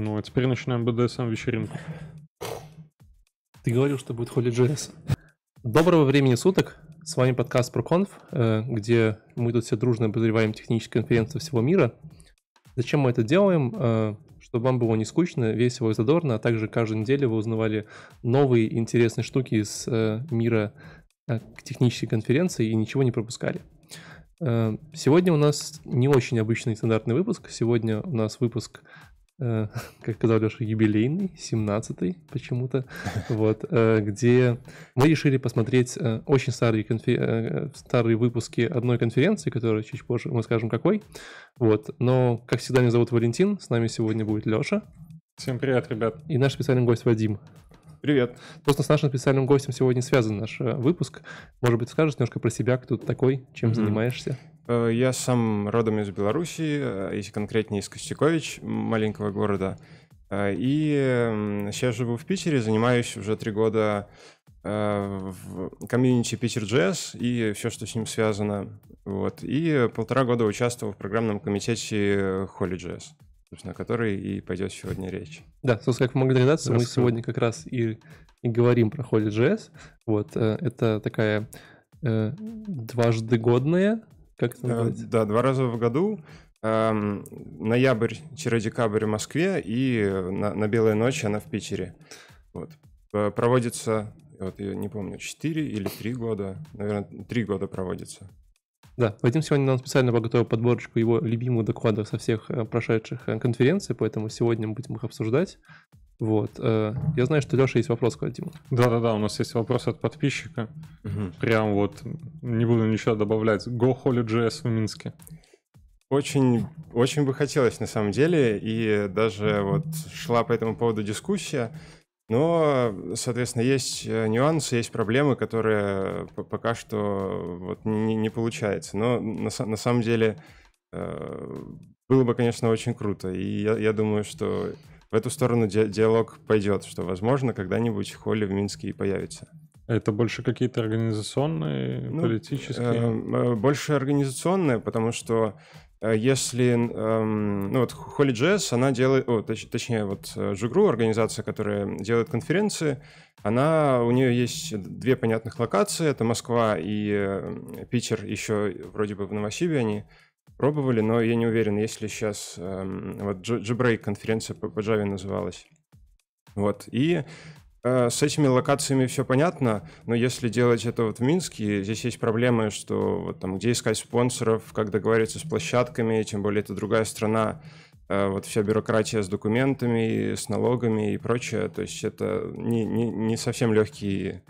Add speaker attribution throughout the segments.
Speaker 1: Ну, а теперь начинаем BDSM-вечеринку.
Speaker 2: Ты говорил, что будет HolyJS. Доброго времени суток. С вами подкаст ProConf, э, где мы тут все дружно обозреваем технические конференции всего мира. Зачем мы это делаем? Э, чтобы вам было не скучно, весело и задорно, а также каждую неделю вы узнавали новые интересные штуки из э, мира технической конференции и ничего не пропускали. Сегодня у нас не очень обычный стандартный выпуск. Сегодня у нас выпуск как сказал Леша, юбилейный, 17-й почему-то, вот, э, где мы решили посмотреть э, очень старые, конфи... старые выпуски одной конференции, которая чуть позже мы скажем какой, вот, но, как всегда, меня зовут Валентин, с нами сегодня будет Леша.
Speaker 1: Всем привет, ребят.
Speaker 2: И наш специальный гость Вадим.
Speaker 1: Привет.
Speaker 2: Просто с нашим специальным гостем сегодня связан наш выпуск. Может быть, скажешь немножко про себя, кто ты такой, чем mm-hmm. занимаешься?
Speaker 3: Э, я сам родом из Беларуси, э, если конкретнее из Костякович, маленького города. Э, и сейчас живу в Питере, занимаюсь уже три года в комьюнити Питер.js и все, что с ним связано. Вот. И полтора года участвовал в программном комитете Holy.js, собственно, который и пойдет сегодня речь.
Speaker 2: Да, собственно, как вы могли догадаться, мы сегодня как раз и, и говорим про Holy.js. Вот, это такая дважды годная как это
Speaker 3: называется? Да, два раза в году. Эм, ноябрь-декабрь в Москве и на, на Белой ночи она в Питере. Вот. Проводится, вот я не помню, 4 или 3 года. Наверное, 3 года проводится.
Speaker 2: Да, Вадим сегодня нам специально подготовил подборочку его любимых докладов со всех э, прошедших э, конференций, поэтому сегодня мы будем их обсуждать. Вот. Э, я знаю, что Леша есть вопрос к Вадиму.
Speaker 1: Да-да-да, у нас есть вопрос от подписчика. Угу. Прям вот, не буду ничего добавлять. Go Holy.js в Минске.
Speaker 3: Очень, очень бы хотелось на самом деле, и даже вот шла по этому поводу дискуссия, но, соответственно, есть э, нюансы, есть проблемы, которые пока что вот не, не получается. Но на, на самом деле э, было бы, конечно, очень круто, и я, я думаю, что в эту сторону ди- диалог пойдет, что, возможно, когда-нибудь Холли в Минске и появится.
Speaker 1: Это больше какие-то организационные, ну, политические?
Speaker 3: Э, больше организационные, потому что э, если, э, ну вот Holy.js, она делает, о, точ, точнее, вот Жигру, организация, которая делает конференции, она, у нее есть две понятных локации, это Москва и э, Питер, еще вроде бы в Новосибе они пробовали, но я не уверен, если сейчас эм, вот Jabreak конференция по, по Java называлась. Вот, и э, с этими локациями все понятно, но если делать это вот в Минске, здесь есть проблемы, что вот там где искать спонсоров, как договориться с площадками, тем более это другая страна, э, вот вся бюрократия с документами, с налогами и прочее, то есть это не, не, не совсем легкие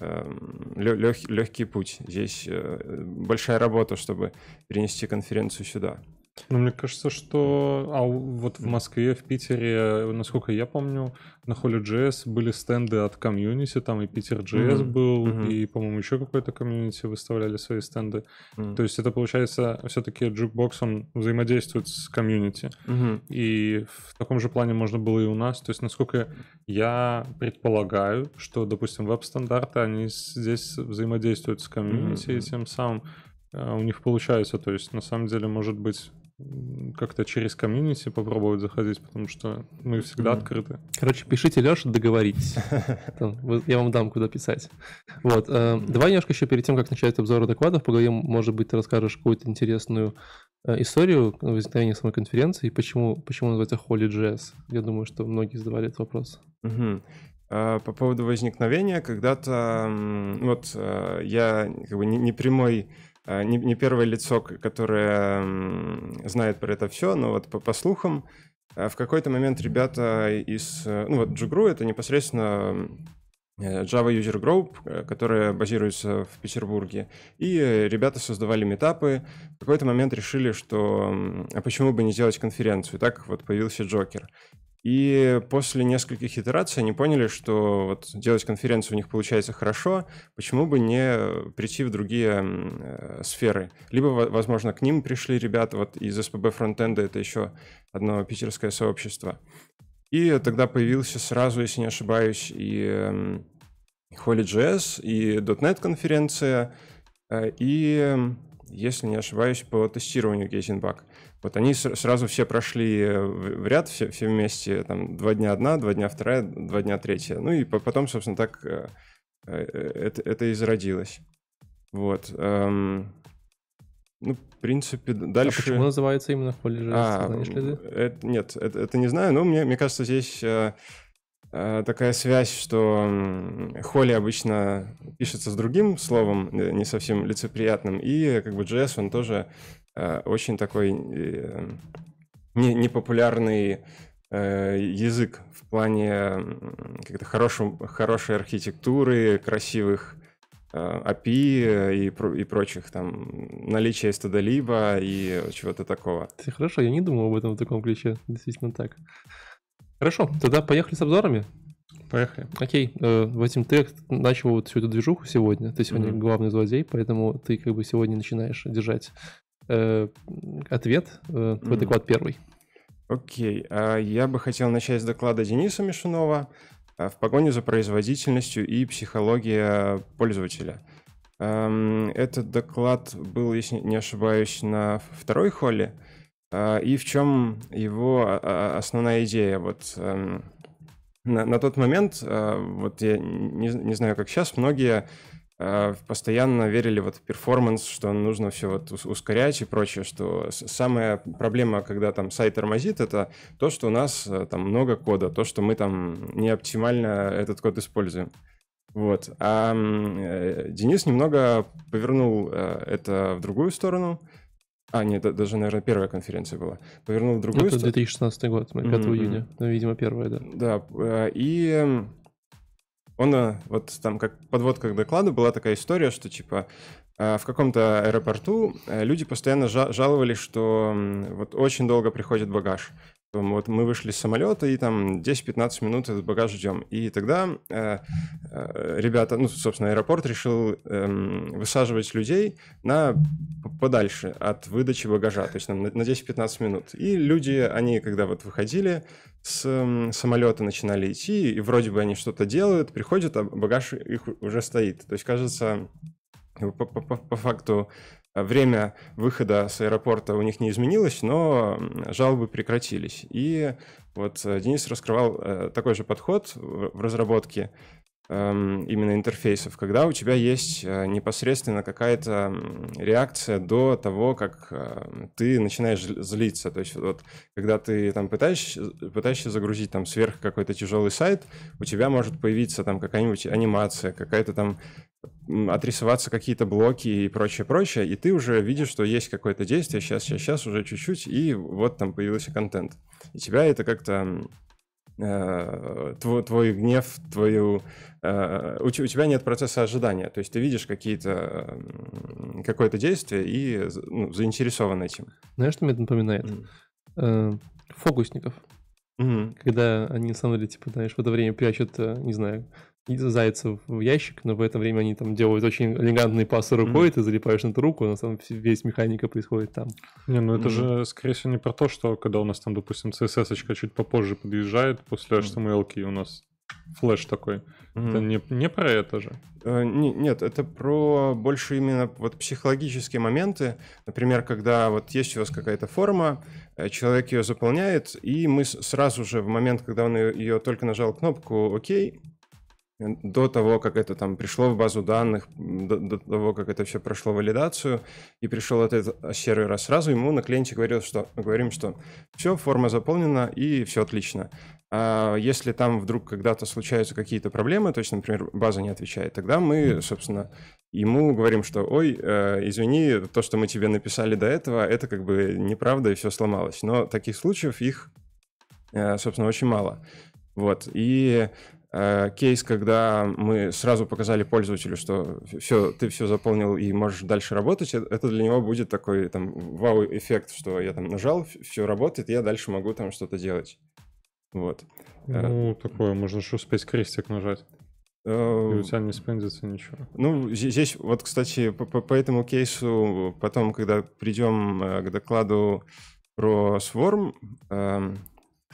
Speaker 3: лег, эм, легкий путь. Здесь э, большая работа, чтобы перенести конференцию сюда.
Speaker 1: Ну, мне кажется, что а вот в Москве, в Питере, насколько я помню, на HolyJS были стенды от комьюнити, там и ПитерJS mm-hmm. был, mm-hmm. и, по-моему, еще какой-то комьюнити выставляли свои стенды. Mm-hmm. То есть это, получается, все-таки Jukebox, он взаимодействует с комьюнити. Mm-hmm. И в таком же плане можно было и у нас. То есть, насколько я предполагаю, что, допустим, веб-стандарты, они здесь взаимодействуют с комьюнити, mm-hmm. и тем самым а, у них получается. То есть, на самом деле, может быть, как-то через комьюнити попробовать заходить, потому что мы всегда mm. открыты.
Speaker 2: Короче, пишите Леша, договоритесь. Я вам дам, куда писать. Вот. Э, давай немножко еще перед тем, как начать обзор докладов, поговорим, может быть, ты расскажешь какую-то интересную э, историю возникновения самой конференции и почему, почему называется Holy.js. Я думаю, что многие задавали этот вопрос.
Speaker 3: По поводу возникновения, когда-то вот э, я как бы не прямой не, не первое лицо, которое знает про это все, но вот по, по слухам, э, в какой-то момент ребята из... Э, ну вот Jugru — это непосредственно Java User Group, которая базируется в Петербурге. И ребята создавали метапы. В какой-то момент решили, что а почему бы не сделать конференцию. И так вот появился Джокер. И после нескольких итераций они поняли, что вот делать конференцию у них получается хорошо, почему бы не прийти в другие э, сферы. Либо, возможно, к ним пришли ребята вот из СПБ фронтенда, это еще одно питерское сообщество. И тогда появился сразу, если не ошибаюсь, и Holy.js, и .NET конференция, э, и если не ошибаюсь, по тестированию Gazing Вот они сразу все прошли в ряд, все, все вместе, там, два дня одна, два дня вторая, два дня третья. Ну и потом, собственно, так это, это и зародилось. Вот. Эм, ну, в принципе, дальше...
Speaker 2: А почему называется именно
Speaker 3: а, знаешь ли ты? Это, нет, это, это не знаю, но мне, мне кажется, здесь э, э, такая связь, что Холли обычно пишется с другим словом, э, не совсем лицеприятным, и как бы JS, он тоже э, очень такой э, не, непопулярный э, язык в плане как-то хорошей архитектуры, красивых API и, и прочих, там, наличие стадолиба и чего-то такого.
Speaker 2: Хорошо, я не думал об этом в таком ключе, действительно так. Хорошо, тогда поехали с обзорами.
Speaker 1: Поехали.
Speaker 2: Окей, э, Вадим, ты начал вот всю эту движуху сегодня, ты сегодня mm-hmm. главный злодей, поэтому ты как бы сегодня начинаешь держать э, ответ, э, твой доклад первый.
Speaker 3: Окей, а я бы хотел начать с доклада Дениса Мишунова. А, в погоне за производительностью и психология пользователя. Этот доклад был, если не ошибаюсь, на второй холле. А, и в чем его а, основная идея? Вот на, на тот момент, вот я не, не знаю, как сейчас, многие а, постоянно верили вот в перформанс, что нужно все вот ускорять и прочее, что самая проблема, когда там сайт тормозит, это то, что у нас э, там много кода, то, что мы там не оптимально этот код используем. Вот. А э, Денис немного повернул э, это в другую сторону. А, нет, даже, наверное, первая конференция была. Повернул в другую
Speaker 2: сторону. Это 2016 год, 5 mm-hmm. июня. Ну, видимо, первая, да.
Speaker 3: Да, и он э, вот там как подводка к докладу была такая история, что типа э, в каком-то аэропорту э, люди постоянно жаловались, что вот очень долго приходит багаж. Вот мы вышли с самолета и там 10-15 минут этот багаж ждем. И тогда э, э, ребята, ну, собственно, аэропорт решил э, высаживать людей на подальше от выдачи багажа, то есть на, на 10-15 минут. И люди, они когда вот выходили с самолета, начинали идти, и вроде бы они что-то делают, приходят, а багаж их уже стоит. То есть, кажется, по, по, по факту время выхода с аэропорта у них не изменилось, но жалобы прекратились. И вот э, Денис раскрывал э, такой же подход в разработке именно интерфейсов, когда у тебя есть э, непосредственно какая-то реакция до того, как ты начинаешь злиться. То есть вот когда ты там пытаешься, пытаешься загрузить там сверх какой-то тяжелый сайт, у тебя может появиться там какая-нибудь анимация, какая-то там отрисоваться какие-то блоки и прочее, прочее, и ты уже видишь, что есть какое-то действие, сейчас, сейчас, сейчас, уже чуть-чуть, и вот там появился контент. И тебя это как-то э, твой, твой гнев, твою... Э, у, у тебя нет процесса ожидания, то есть ты видишь какие-то какое-то действие и ну, заинтересован этим.
Speaker 2: Знаешь, что мне это напоминает? Mm. Э, фокусников. Mm-hmm. Когда они, на самом деле, типа, знаешь, в это время прячут, не знаю, зайцев в ящик, но в это время они там делают очень элегантные пасы рукой, mm-hmm. ты залипаешь на эту руку, но самом весь механика происходит там.
Speaker 1: Не, ну это mm-hmm. же, скорее всего, не про то, что когда у нас там, допустим, CSS чуть попозже подъезжает после HTML, mm-hmm. у нас флеш такой. Mm-hmm. Это не, не про это же.
Speaker 3: Не, нет, это про больше именно вот психологические моменты. Например, когда вот есть у вас какая-то форма, э, человек ее заполняет, и мы сразу же в момент, когда он ее, ее только нажал кнопку «Ок», до того, как это там пришло в базу данных, до, до того, как это все прошло валидацию, и пришел этот сервер раз сразу, ему на клиенте говорил, что, говорим, что все, форма заполнена, и все отлично. А если там вдруг когда-то случаются какие-то проблемы, то есть, например, база не отвечает, тогда мы, собственно, ему говорим, что ой, э, извини, то, что мы тебе написали до этого, это как бы неправда, и все сломалось. Но таких случаев их, э, собственно, очень мало. Вот. И кейс, когда мы сразу показали пользователю, что все, ты все заполнил и можешь дальше работать, э, это для него будет такой там вау-эффект, что я там нажал, все работает, я дальше могу там что-то делать. Вот.
Speaker 1: Э, ну, такое, можно же успеть крестик нажать. И у тебя не спендится ничего.
Speaker 3: Ну, здесь вот, кстати, по, по, по этому кейсу, потом, когда придем к докладу про Swarm, эм,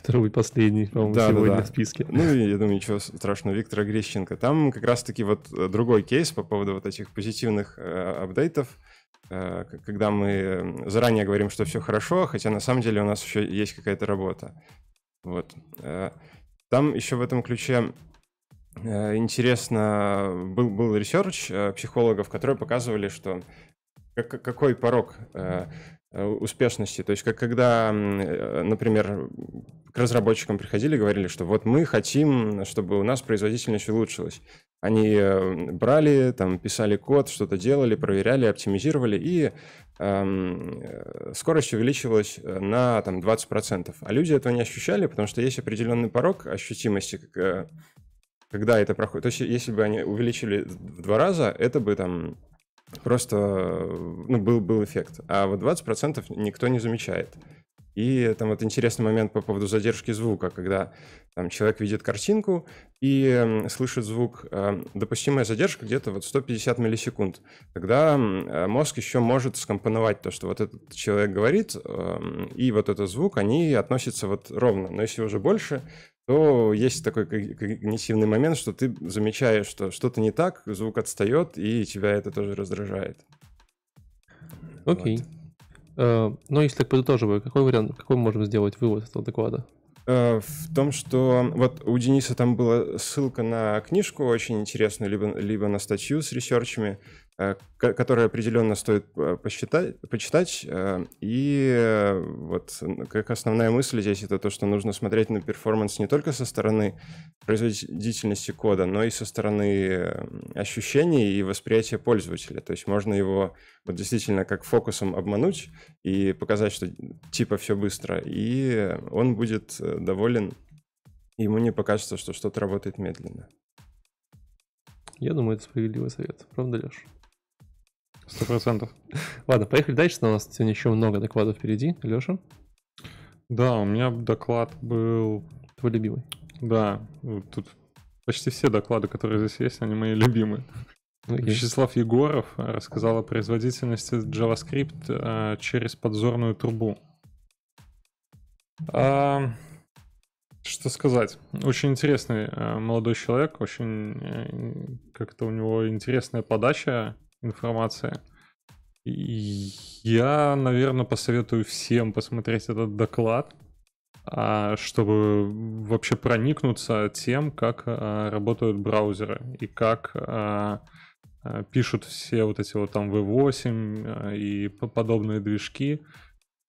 Speaker 2: Второй последний, по-моему, да, сегодня да, да. в списке.
Speaker 3: Ну, я думаю, ничего страшного. Виктора Грищенко. Там как раз-таки вот э, другой кейс по поводу вот этих позитивных э, апдейтов. э, когда мы заранее говорим, что все хорошо, хотя на самом деле у нас еще есть какая-то работа. Вот. Э, там еще в этом ключе э, интересно был, был research психологов, которые показывали, что какой порог успешности. То есть, как когда, например, к разработчикам приходили и говорили, что вот мы хотим, чтобы у нас производительность улучшилась. Они э, брали, там, писали код, что-то делали, проверяли, оптимизировали, и эм, э, скорость увеличивалась э, на там, 20%. А люди этого не ощущали, потому что есть определенный порог ощутимости, как, когда это проходит. То есть если бы они увеличили в два раза, это бы там просто ну, был, был эффект. А вот 20% никто не замечает. И там вот интересный момент по поводу задержки звука, когда там человек видит картинку и э, слышит звук, э, допустимая задержка где-то вот 150 миллисекунд. Тогда э, мозг еще может скомпоновать то, что вот этот человек говорит, э, и вот этот звук, они относятся вот ровно. Но если уже больше, то есть такой когнитивный момент, что ты замечаешь, что что-то не так, звук отстает, и тебя это тоже раздражает.
Speaker 2: Окей. Okay. Э, но если так подытоживая, какой вариант, какой мы можем сделать вывод этого доклада?
Speaker 3: Э, в том, что вот у Дениса там была ссылка на книжку очень интересную, либо, либо на статью с ресерчами, которые определенно стоит э, посчитать, почитать. Э, и вот как основная мысль здесь это то, что нужно смотреть на перформанс не только со стороны производительности кода, но и со стороны ощущений и восприятия пользователя. То есть можно его вот действительно как фокусом обмануть и показать, что типа все быстро, и он будет доволен, ему не покажется, что что-то работает медленно.
Speaker 2: Я думаю, это справедливый совет. Правда, Леш?
Speaker 1: Сто процентов.
Speaker 2: Ладно, поехали дальше. У нас сегодня еще много докладов впереди. Леша?
Speaker 1: Да, у меня доклад был...
Speaker 2: Твой любимый?
Speaker 1: Да, тут почти все доклады, которые здесь есть, они мои любимые. Okay. Вячеслав Егоров рассказал о производительности JavaScript а, через подзорную трубу. А, что сказать? Очень интересный а, молодой человек, очень э, как-то у него интересная подача информация. Я, наверное, посоветую всем посмотреть этот доклад, а, чтобы вообще проникнуться тем, как а, работают браузеры и как а, пишут все вот эти вот там V8 и подобные движки,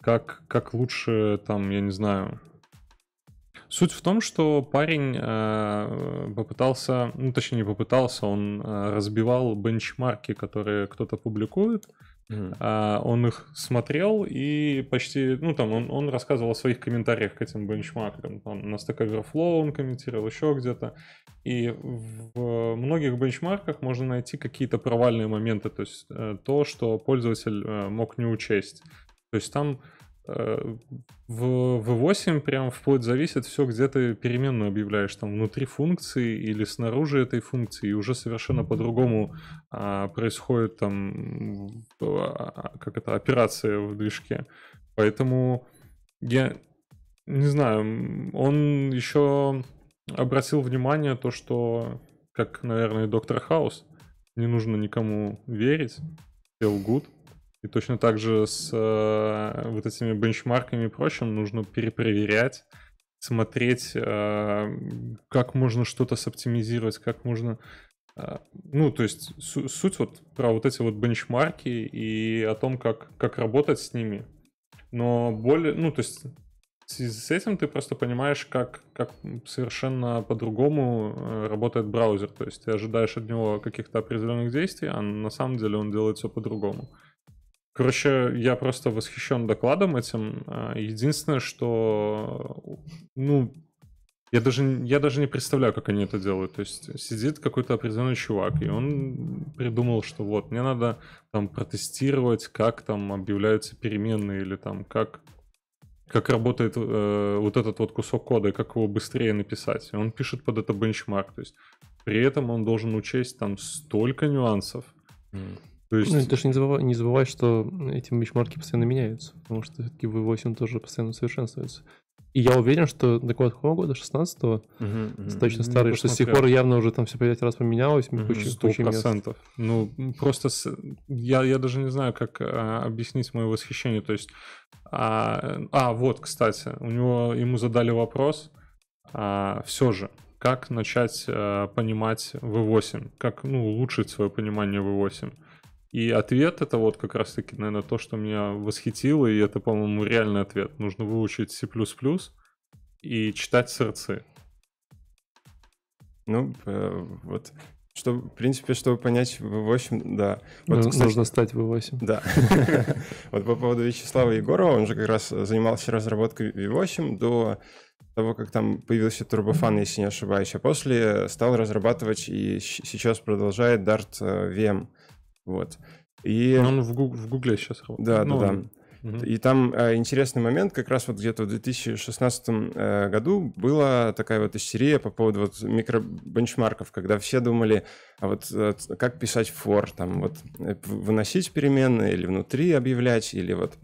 Speaker 1: как, как лучше там, я не знаю, Суть в том, что парень э, попытался, ну точнее не попытался, он э, разбивал бенчмарки, которые кто-то публикует. Mm-hmm. Э, он их смотрел и почти, ну там он, он рассказывал о своих комментариях к этим бенчмаркам. Там, на Stack Overflow он комментировал еще где-то. И в многих бенчмарках можно найти какие-то провальные моменты, то есть э, то, что пользователь э, мог не учесть. То есть там в V8 прям вплоть зависит все, где ты переменную объявляешь, там внутри функции или снаружи этой функции, и уже совершенно по-другому а, происходит там, а, как это, операция в движке. Поэтому я не знаю, он еще обратил внимание то, что, как, наверное, доктор Хаус, не нужно никому верить, feel good, и точно так же с э, вот этими бенчмарками и прочим нужно перепроверять, смотреть, э, как можно что-то соптимизировать, как можно... Э, ну, то есть су- суть вот про вот эти вот бенчмарки и о том, как, как работать с ними. Но более... Ну, то есть с этим ты просто понимаешь, как, как совершенно по-другому э, работает браузер. То есть ты ожидаешь от него каких-то определенных действий, а на самом деле он делает все по-другому. Короче, я просто восхищен докладом этим. А, единственное, что, ну, я даже, я даже не представляю, как они это делают. То есть сидит какой-то определенный чувак, и он придумал, что вот, мне надо там протестировать, как там объявляются переменные, или там как, как работает э, вот этот вот кусок кода, и как его быстрее написать. И он пишет под это бенчмарк. То есть при этом он должен учесть там столько нюансов.
Speaker 2: Mm. То есть... Ну, ты же не забывай, не забывай, что эти бенчмарки постоянно меняются, потому что все-таки V8 тоже постоянно совершенствуется. И я уверен, что доклад какого года? 16-го?
Speaker 3: Мгм, мгм.
Speaker 2: Точно
Speaker 1: Ну,
Speaker 2: старый, что с тех пор явно уже там все пять раз поменялось.
Speaker 3: Мгм.
Speaker 2: куча- куча мест.
Speaker 1: Ну, просто с- я, я даже не знаю, как а, объяснить мое восхищение. То есть, а, а, вот, кстати, у него ему задали вопрос, все же, как начать а, понимать V8, как ну, улучшить свое понимание V8. И ответ это вот как раз-таки, наверное, то, что меня восхитило, и это, по-моему, реальный ответ. Нужно выучить C++ и читать сорцы.
Speaker 3: Ну, э, вот. Что, в принципе, чтобы понять V8, да. Вот,
Speaker 2: Ну,
Speaker 3: кстати,
Speaker 2: Нужно стать V8.
Speaker 3: Да. Вот по поводу Вячеслава Егорова, он же как раз занимался разработкой V8 до того, как там появился турбофан, если не ошибаюсь, а после стал разрабатывать и сейчас продолжает Dart э, VM. Вот. И
Speaker 1: Но он в, Гуг- в Гугле сейчас
Speaker 3: да,
Speaker 1: Ну,
Speaker 3: да, да.
Speaker 1: мгм.
Speaker 3: И там э, интересный момент, как раз вот где-то в 2016 э, году была такая вот истерия по поводу вот микробенчмарков, когда все думали, а вот э, как писать for, там вот э, выносить переменные или внутри объявлять, или вот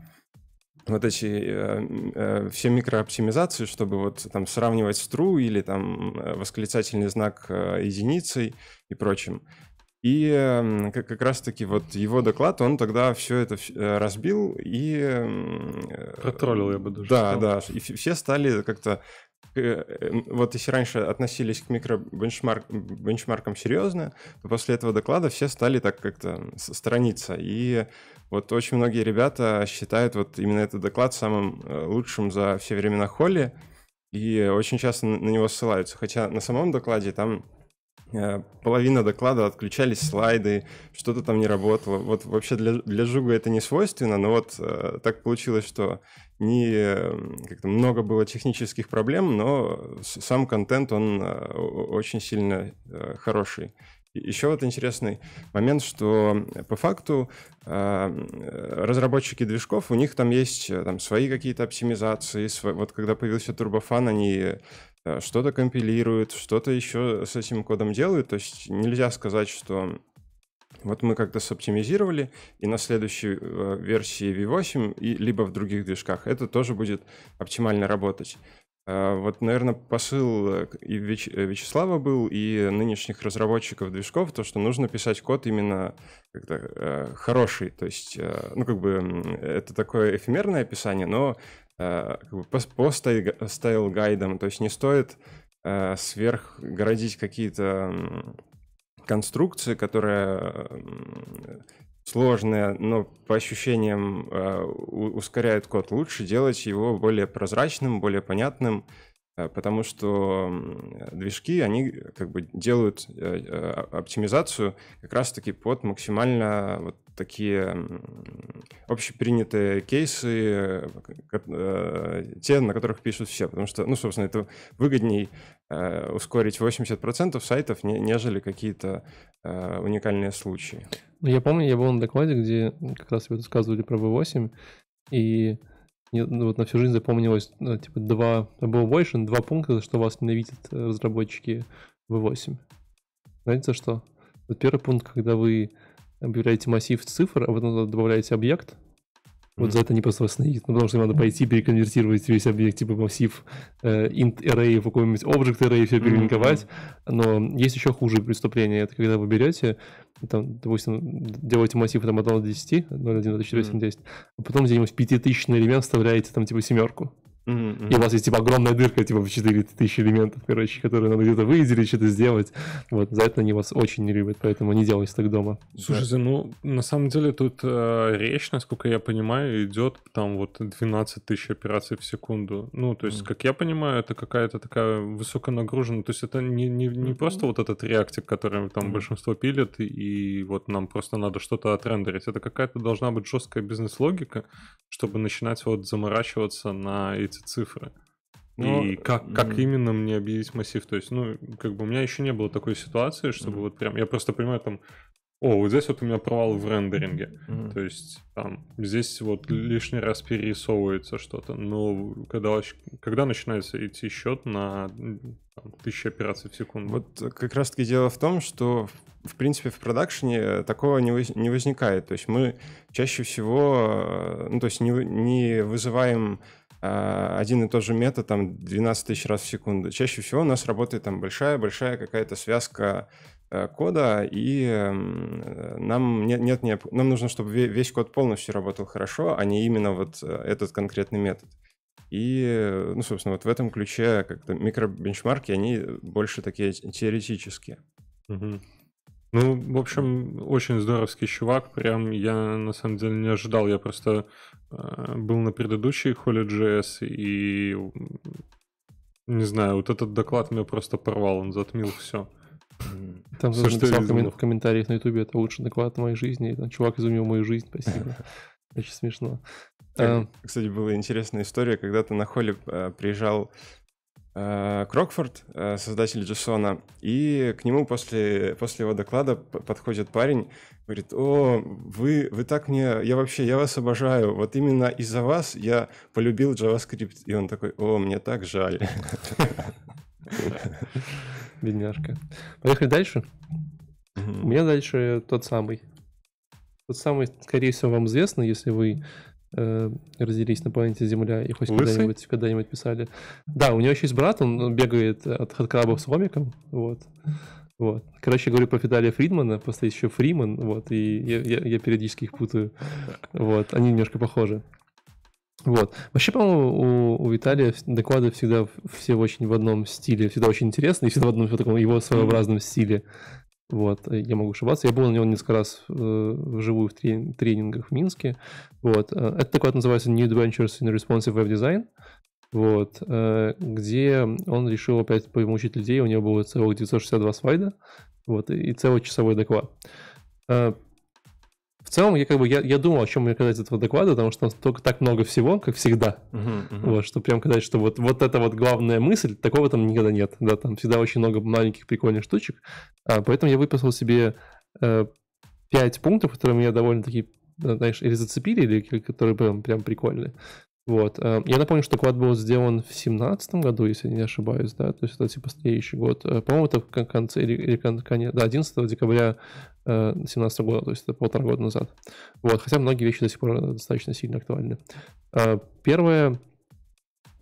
Speaker 3: вот эти э, э, все микрооптимизации, чтобы вот там сравнивать с true или там э, восклицательный знак э, единицей и прочим. И как, раз-таки вот его доклад, он тогда все это э, разбил и... э,
Speaker 1: Протроллил, я бы даже
Speaker 3: Да,
Speaker 1: сказал.
Speaker 3: да. И все стали как-то... э, Вот если раньше относились к микробенчмаркам серьезно, то после этого доклада все стали так как-то сторониться. И вот очень многие ребята считают вот именно этот доклад самым лучшим за все времена Холли, и очень часто на него ссылаются. Хотя на самом докладе там половина доклада отключались слайды, что-то там не работало. Вот вообще для, для Жуга это не свойственно, но вот э, так получилось, что не э, как-то много было технических проблем, но сам контент, он э, очень сильно э, хороший. Еще вот интересный момент, что по факту э, э, разработчики движков, у них там есть э, там свои какие-то оптимизации. сво- Вот когда появился турбофан, они э, что-то компилируют, что-то еще с этим кодом делают. То есть нельзя сказать, что вот мы как-то соптимизировали, и на следующей э, версии V8, и, либо в других движках, это тоже будет оптимально работать. Э, Вот, наверное, посыл э, и Вяч- э, Вячеслава был, и нынешних разработчиков движков, то, что нужно писать код именно как-то э, хороший. То есть, э, ну, как бы это такое эфемерное описание, но э, как бы по, по sty- style guide ам, то есть не стоит э, сверхгородить какие-то м, конструкции, которая м, сложная, но по ощущениям э, ускоряет код. Лучше делать его более прозрачным, более понятным, э, потому что движки, они как бы делают э, оптимизацию как раз-таки под максимально вот такие общепринятые кейсы, э, те, на которых пишут все, потому что, ну, собственно, это выгодней э, ускорить 80% сайтов, не- нежели какие-то э, уникальные случаи.
Speaker 2: Ну, я помню, я был на докладе, где как раз вы рассказывали про V8, и мне, ну, вот на всю жизнь запомнилось, ну, типа, два, было больше, два пункта, за что вас ненавидят разработчики V8. Знаете, за что? Вот первый пункт, когда вы объявляете массив цифр, а потом добавляете объект, вот
Speaker 3: Мгм.
Speaker 2: за это вас ненавидят, ну, потому что надо пойти переконвертировать весь объект, типа массив э, int array в какой-нибудь object array, все перелинковать. Но есть еще хуже преступление. Это когда вы берете, там, допустим, делаете массив там, от 1 до 10, 0, 1, 2, 4, 8, 10, а потом где-нибудь пятитысячный элемент вставляете там типа семерку.
Speaker 3: Мгм,
Speaker 2: И у вас есть типа огромная дырка, типа в 4000 элементов, короче, которые надо где-то выделить, что-то сделать. Вот, за это они вас очень не любят, поэтому не делайте так дома.
Speaker 1: Слушайте, ну, на самом деле тут э, речь, насколько я понимаю, идет там вот 12 тысяч операций в секунду. Ну, то есть,
Speaker 3: Мгм.
Speaker 1: как я понимаю, это какая-то такая высоконагруженная, то есть это не, не, не просто вот этот реактик, который там
Speaker 3: Мгм.
Speaker 1: большинство пилит, и, и вот нам просто надо что-то отрендерить. Это какая-то должна быть жесткая бизнес-логика, чтобы начинать вот заморачиваться на эти цифры.
Speaker 3: Ну,
Speaker 1: и как, как именно мне объявить массив? То есть, ну, как бы у меня еще не было такой ситуации, чтобы
Speaker 3: Мгм.
Speaker 1: вот прям, я просто понимаю там, о, вот здесь вот у меня провал в рендеринге.
Speaker 3: Мгм.
Speaker 1: То есть там здесь вот лишний раз перерисовывается что-то. Но когда, когда начинается идти счет на там, тысячи операций в секунду?
Speaker 3: Вот как раз-таки дело в том, что в принципе в продакшене такого не, воз- не возникает. То есть мы чаще всего, э, ну то есть не, не вызываем один и тот же метод там 12 тысяч раз в секунду. Чаще всего у нас работает там большая-большая какая-то связка э, кода, и эм, нам нет, нет, нет, нам нужно, чтобы весь код полностью работал хорошо, а не именно вот э, этот конкретный метод. И, ну, собственно, вот в этом ключе как-то микробенчмарки, они больше такие теоретические.
Speaker 1: Угу. Ну, в общем, очень здоровский чувак. Прям я на самом деле не ожидал. Я просто э, был на предыдущей Holy.js и не знаю, вот этот доклад меня просто порвал, он затмил все.
Speaker 2: Там все, что написал в, в комментариях на ютубе, это лучший доклад в моей жизни. Там, чувак изумил мою жизнь, спасибо. Очень смешно.
Speaker 3: А, кстати, была интересная история, когда ты на холле э, приезжал Крокфорд, э, создатель Джессона, и к нему после, после его доклада подходит парень, говорит, о, вы, вы так мне, я вообще, я вас обожаю, вот именно из-за вас я полюбил JavaScript. И он такой, о, мне так жаль.
Speaker 2: Бедняжка. Поехали дальше. У меня дальше тот самый. Тот самый, скорее всего, вам известно, если вы э, родились на планете Земля и хоть когда-нибудь когда писали. Да, у него еще есть брат, он бегает от хаткрабов с ломиком, вот. Вот. Короче, говорю про Фидаля Фридмана, просто еще Фриман, вот, и я, я, я периодически их путаю. Вот, они немножко похожи. Вот. Вообще, по-моему, у, у Виталия доклады всегда все очень в одном стиле, всегда очень интересные, всегда в одном в таком его своеобразном стиле. Вот, э, я могу ошибаться. Я был на него несколько раз э, вживую в трени- тренингах в Минске. Вот, э, это такой называется New Adventures in Responsive Web Design. Вот, э, где он решил опять помучить людей. У него было целых 962 слайда. Вот, и целый часовой доклад. Э, в целом, я как бы я, я думал, о чем мне сказать из этого доклада, потому что там только так много всего, как всегда. Uh-huh, uh-huh. Вот, что прям сказать, что вот, вот это вот главная мысль, такого там никогда нет. Да, там всегда очень много маленьких прикольных штучек. А, поэтому я выписал себе э, 5 пунктов, которые меня довольно-таки, знаешь, или зацепили, или которые прям, прям прикольные. Вот. Э, я напомню, что доклад был сделан в 2017 году, если не ошибаюсь, да, то есть это типа следующий год. Э, по-моему, это в конце, или конец, да, 11 декабря 2017 э, года, то есть это полтора года назад. Вот, хотя многие вещи до сих пор достаточно сильно актуальны. Первое,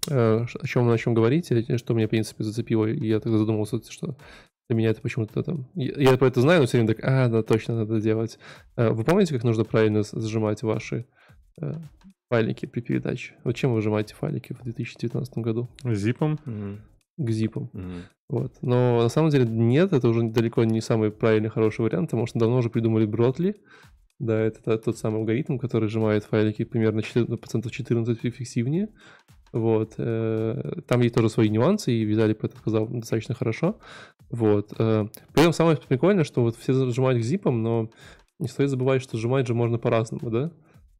Speaker 2: о чем мы начнем говорить, что меня, в принципе, зацепило, и я тогда задумался, что для меня это почему-то там... Я про это знаю, но все время так, а, да, точно надо делать. Вы помните, как нужно правильно сжимать ваши файлики при передаче. Вот чем вы выжимаете файлики в 2019 году?
Speaker 1: Зипом.
Speaker 2: Mm-hmm. К зипам. Mm-hmm. Вот. Но на самом деле нет, это уже далеко не самый правильный, хороший вариант, потому что давно уже придумали Бротли. Да, это тот самый алгоритм, который сжимает файлики примерно 14, 14 эффективнее. Вот. Э, там есть тоже свои нюансы, и Виталий про это сказал достаточно хорошо. Вот. Э, при этом самое прикольное, что вот все сжимают к зипам, но не стоит забывать, что сжимать же можно по-разному, да?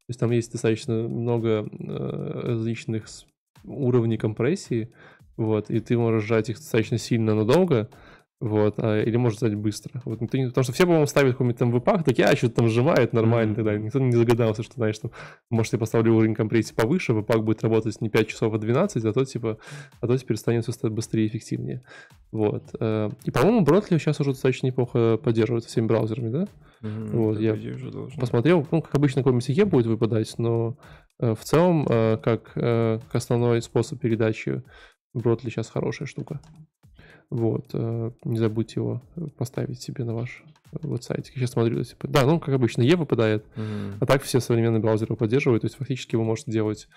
Speaker 2: То есть там есть достаточно много э, различных уровней компрессии, вот, и ты можешь сжать их достаточно сильно, но долго, вот, а, или может сжать быстро. Вот, не, потому что все, по-моему, ставят какой-нибудь там выпах, так я что-то там сжимает нормально mm-hmm. и так далее. Никто не загадался, что, знаешь, там, может, я поставлю уровень компрессии повыше, выпах будет работать не 5 часов, а 12, а то, типа, а то теперь станет все быстрее и эффективнее. Вот. Э, и, по-моему, Бротли сейчас уже достаточно неплохо поддерживает всеми браузерами, да? Mm-hmm, вот, я посмотрел, ну, как обычно, каком языке будет выпадать, но э, в целом, э, как, как основной способ передачи Бротли сейчас хорошая штука. Вот, э, не забудьте его поставить себе на ваш вот сайте. Сейчас смотрю, типа, да, ну, как обычно, E выпадает, mm-hmm. а так все современные браузеры поддерживают, то есть фактически вы можете делать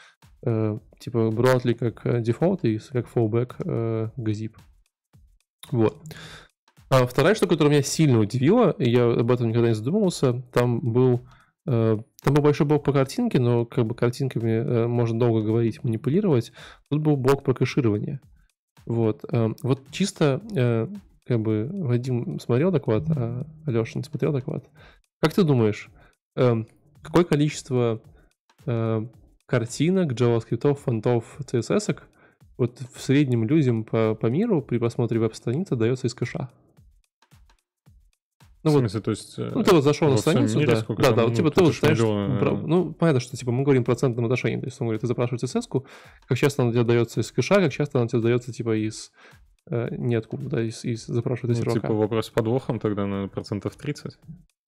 Speaker 2: э, типа Бротли как дефолт и как fallback э, gzip. Вот. А вторая штука, которая меня сильно удивила, и я об этом никогда не задумывался, там был э, там был большой блок по картинке, но как бы картинками э, можно долго говорить, манипулировать. Тут был блок про кэширование. Вот, э, вот чисто как бы Вадим смотрел доклад, а Алеша не смотрел доклад. Как ты думаешь, какое количество картинок, JavaScript, фонтов, CSS вот в среднем людям по, по миру при просмотре веб-страницы дается из кэша?
Speaker 1: Ну, в смысле, вот, то есть...
Speaker 2: Ну, ты вот зашел на страницу, мире, да, да, да, вот, типа, ты вот знаешь, миллиона... про, ну, понятно, что, типа, мы говорим процентном отношении, то есть, он говорит, ты запрашиваешь CSS, как часто она тебе дается из кэша, как часто она тебе дается, типа, из э, ниоткуда, да, из, из запрашивает из
Speaker 1: ну, типа, вопрос с подвохом тогда на процентов 30?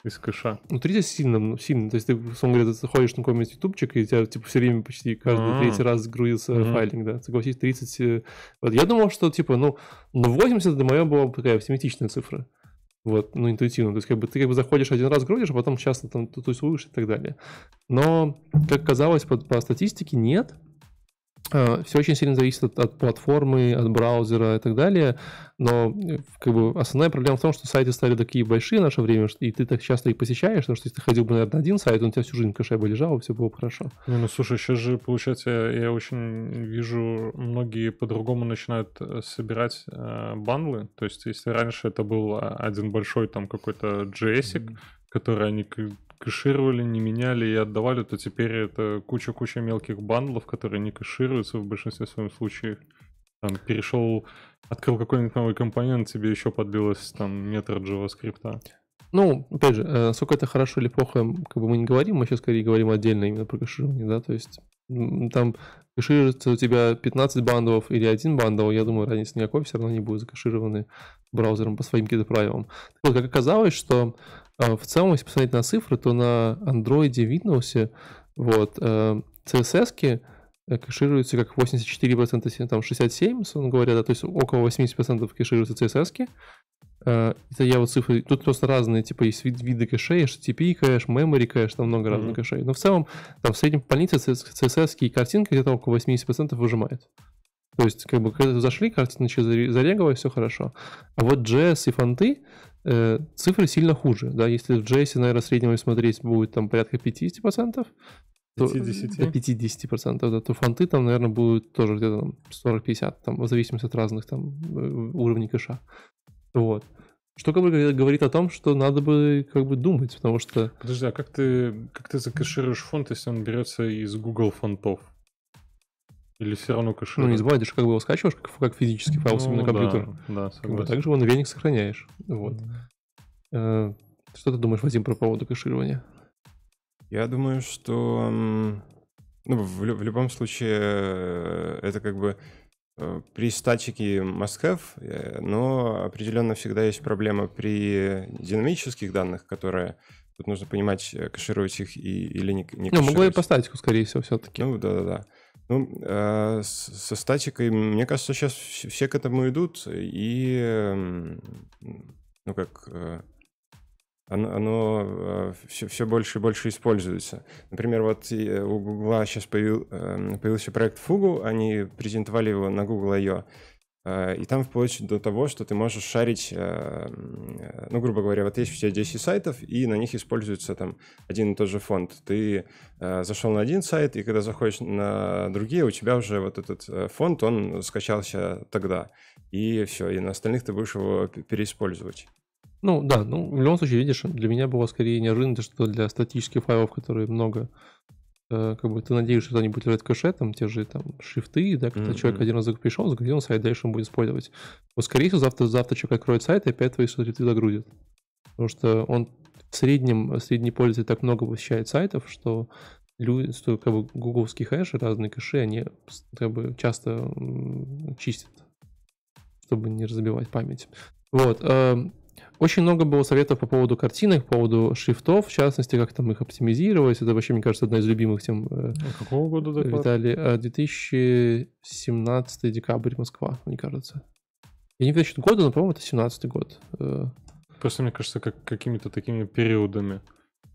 Speaker 1: из кэша.
Speaker 2: Ну, 30 сильно, ну, сильно. То есть ты, условно говоря, ты заходишь на какой-нибудь ютубчик, и у тебя типа все время почти каждый
Speaker 1: А.
Speaker 2: третий раз грузится
Speaker 1: Мгм.
Speaker 2: файлинг, да. Согласись, 30... э, Вот я думал, что типа, ну, ну 80 для моего была такая оптимистичная цифра. Вот, ну, интуитивно. То есть, как бы ты как бы заходишь один раз, грузишь, а потом часто там тусуешь и так далее. Но, как казалось, по, по статистике нет. Все очень сильно зависит от, от платформы, от браузера и так далее. Но э, как бы основная проблема в том, что сайты стали такие большие в наше время, что- и ты так часто их посещаешь, потому что если ты ходил бы, наверное, на один сайт, он у тебя всю жизнь в кэше бы лежал, и все было бы хорошо.
Speaker 1: Не, ну слушай, сейчас же, получается, я, очень вижу, многие по-другому начинают э, собирать э, бандлы. То есть, если раньше это был а, один большой там какой-то JS, который они кэшировали, не меняли и отдавали, то теперь это куча-куча мелких bundle ов, которые не кэшируются в большинстве своих случаев. Там перешел, открыл какой-нибудь новый компонент, тебе еще подлилось там метр JavaScript.
Speaker 2: Ну, опять же, э, насколько это хорошо или плохо, как бы мы не говорим, мы сейчас скорее говорим отдельно именно про кэширование, да, то есть там кэшируется у тебя 15 bundle ов или один bundle, я думаю, разницы никакой, все равно они будут закэшированы браузером по своим каким-то правилам. Так вот, как оказалось, что в целом, если посмотреть на цифры, то на Android и Windows вот, э, CSS-ки э, кэшируются как 84%, се- там 67%, условно говоря, да, то есть около 80% кэшируются CSS-ки, Э, Это я вот цифры, тут просто разные, типа есть вид- виды кэшей, HTTP кэш, memory кэш, там много разных
Speaker 1: Мгм.
Speaker 2: кэшей. Но в целом, там в среднем по больнице CSS и картинка где-то около 80% выжимает. То есть, как бы, когда зашли, картинка начала зареговать, все хорошо. А вот JS и фонты, э, цифры сильно хуже. Да? Если в JS, наверное, в среднем смотреть будет там порядка 50%, то,
Speaker 1: 50?
Speaker 2: до 50%, да, то фонты там, наверное, будут тоже где-то там 40-50, там, в зависимости от разных там э, уровней кэша. Вот. Что как бы говорит- говорит о том, что надо бы как бы думать, потому что
Speaker 1: Подожди, а как ты, как ты закэшируешь фонд, если он берется из Google фонтов? Или все равно
Speaker 2: ну,
Speaker 1: кэшируешь?
Speaker 2: не забывай, ты же как бы его скачиваешь как, как физический файл себе на
Speaker 1: Ну,
Speaker 2: компьютер.
Speaker 1: Да, да,
Speaker 2: Как бы также его на веник сохраняешь. Вот. Э, Что ты думаешь, Вадим, про поводу кэширования?
Speaker 3: Я думаю, что ну, в, в любом случае э, это как бы э, при статике э, но определенно всегда есть проблема при динамических данных, которые тут нужно понимать, кэшировать их и, или не, не
Speaker 2: Ну, мы говорим
Speaker 3: кэшировать.
Speaker 2: по статику, скорее всего, все-таки.
Speaker 3: Ну, да-да-да. Ну, э, со статикой, мне кажется, сейчас все к этому идут, и, эм, ну, как, э, оно, оно все, все больше и больше используется. Например, вот э, у Гугла сейчас появился проект Fugu, они презентовали его на Google I.O., э, и там вплоть до того, что ты можешь шарить, э, м, ну, грубо говоря, вот есть у тебя 10 сайтов, и на них используется там один и тот же фонд. Ты э, зашел на один сайт, и когда заходишь на другие, у тебя уже вот этот э, фонд, он скачался тогда. И все, и на остальных ты будешь его переиспользовать.
Speaker 2: Ну, да, ну, в любом случае, видишь, для меня было скорее неожиданно, что для статических файлов, которые много, э, как бы ты надеешься, что они будут лежать в кэше, там те же там шрифты, да, когда
Speaker 3: Мгм.
Speaker 2: человек один раз пришел, загрузил сайт, дальше он будет использовать. Вот, скорее всего, завтра, завтра человек откроет сайт и опять твои шрифты загрузит. Потому что он в среднем, средний пользователь так много посещает сайтов, что люди, что как бы гугловские хэши, разные кэши, они как бы часто чистят, чтобы не разбивать память. Вот. Очень много было советов по поводу картинок, по поводу шрифтов, в частности, как там их оптимизировать. Это вообще, мне кажется, одна из любимых тем э,
Speaker 1: А Какого года доклад?
Speaker 2: Виталий. Э, 2017 декабрь, Москва, мне кажется. Я не точно года, но, по-моему, это 17 год. Э,
Speaker 1: Просто мне кажется, как какими-то такими периодами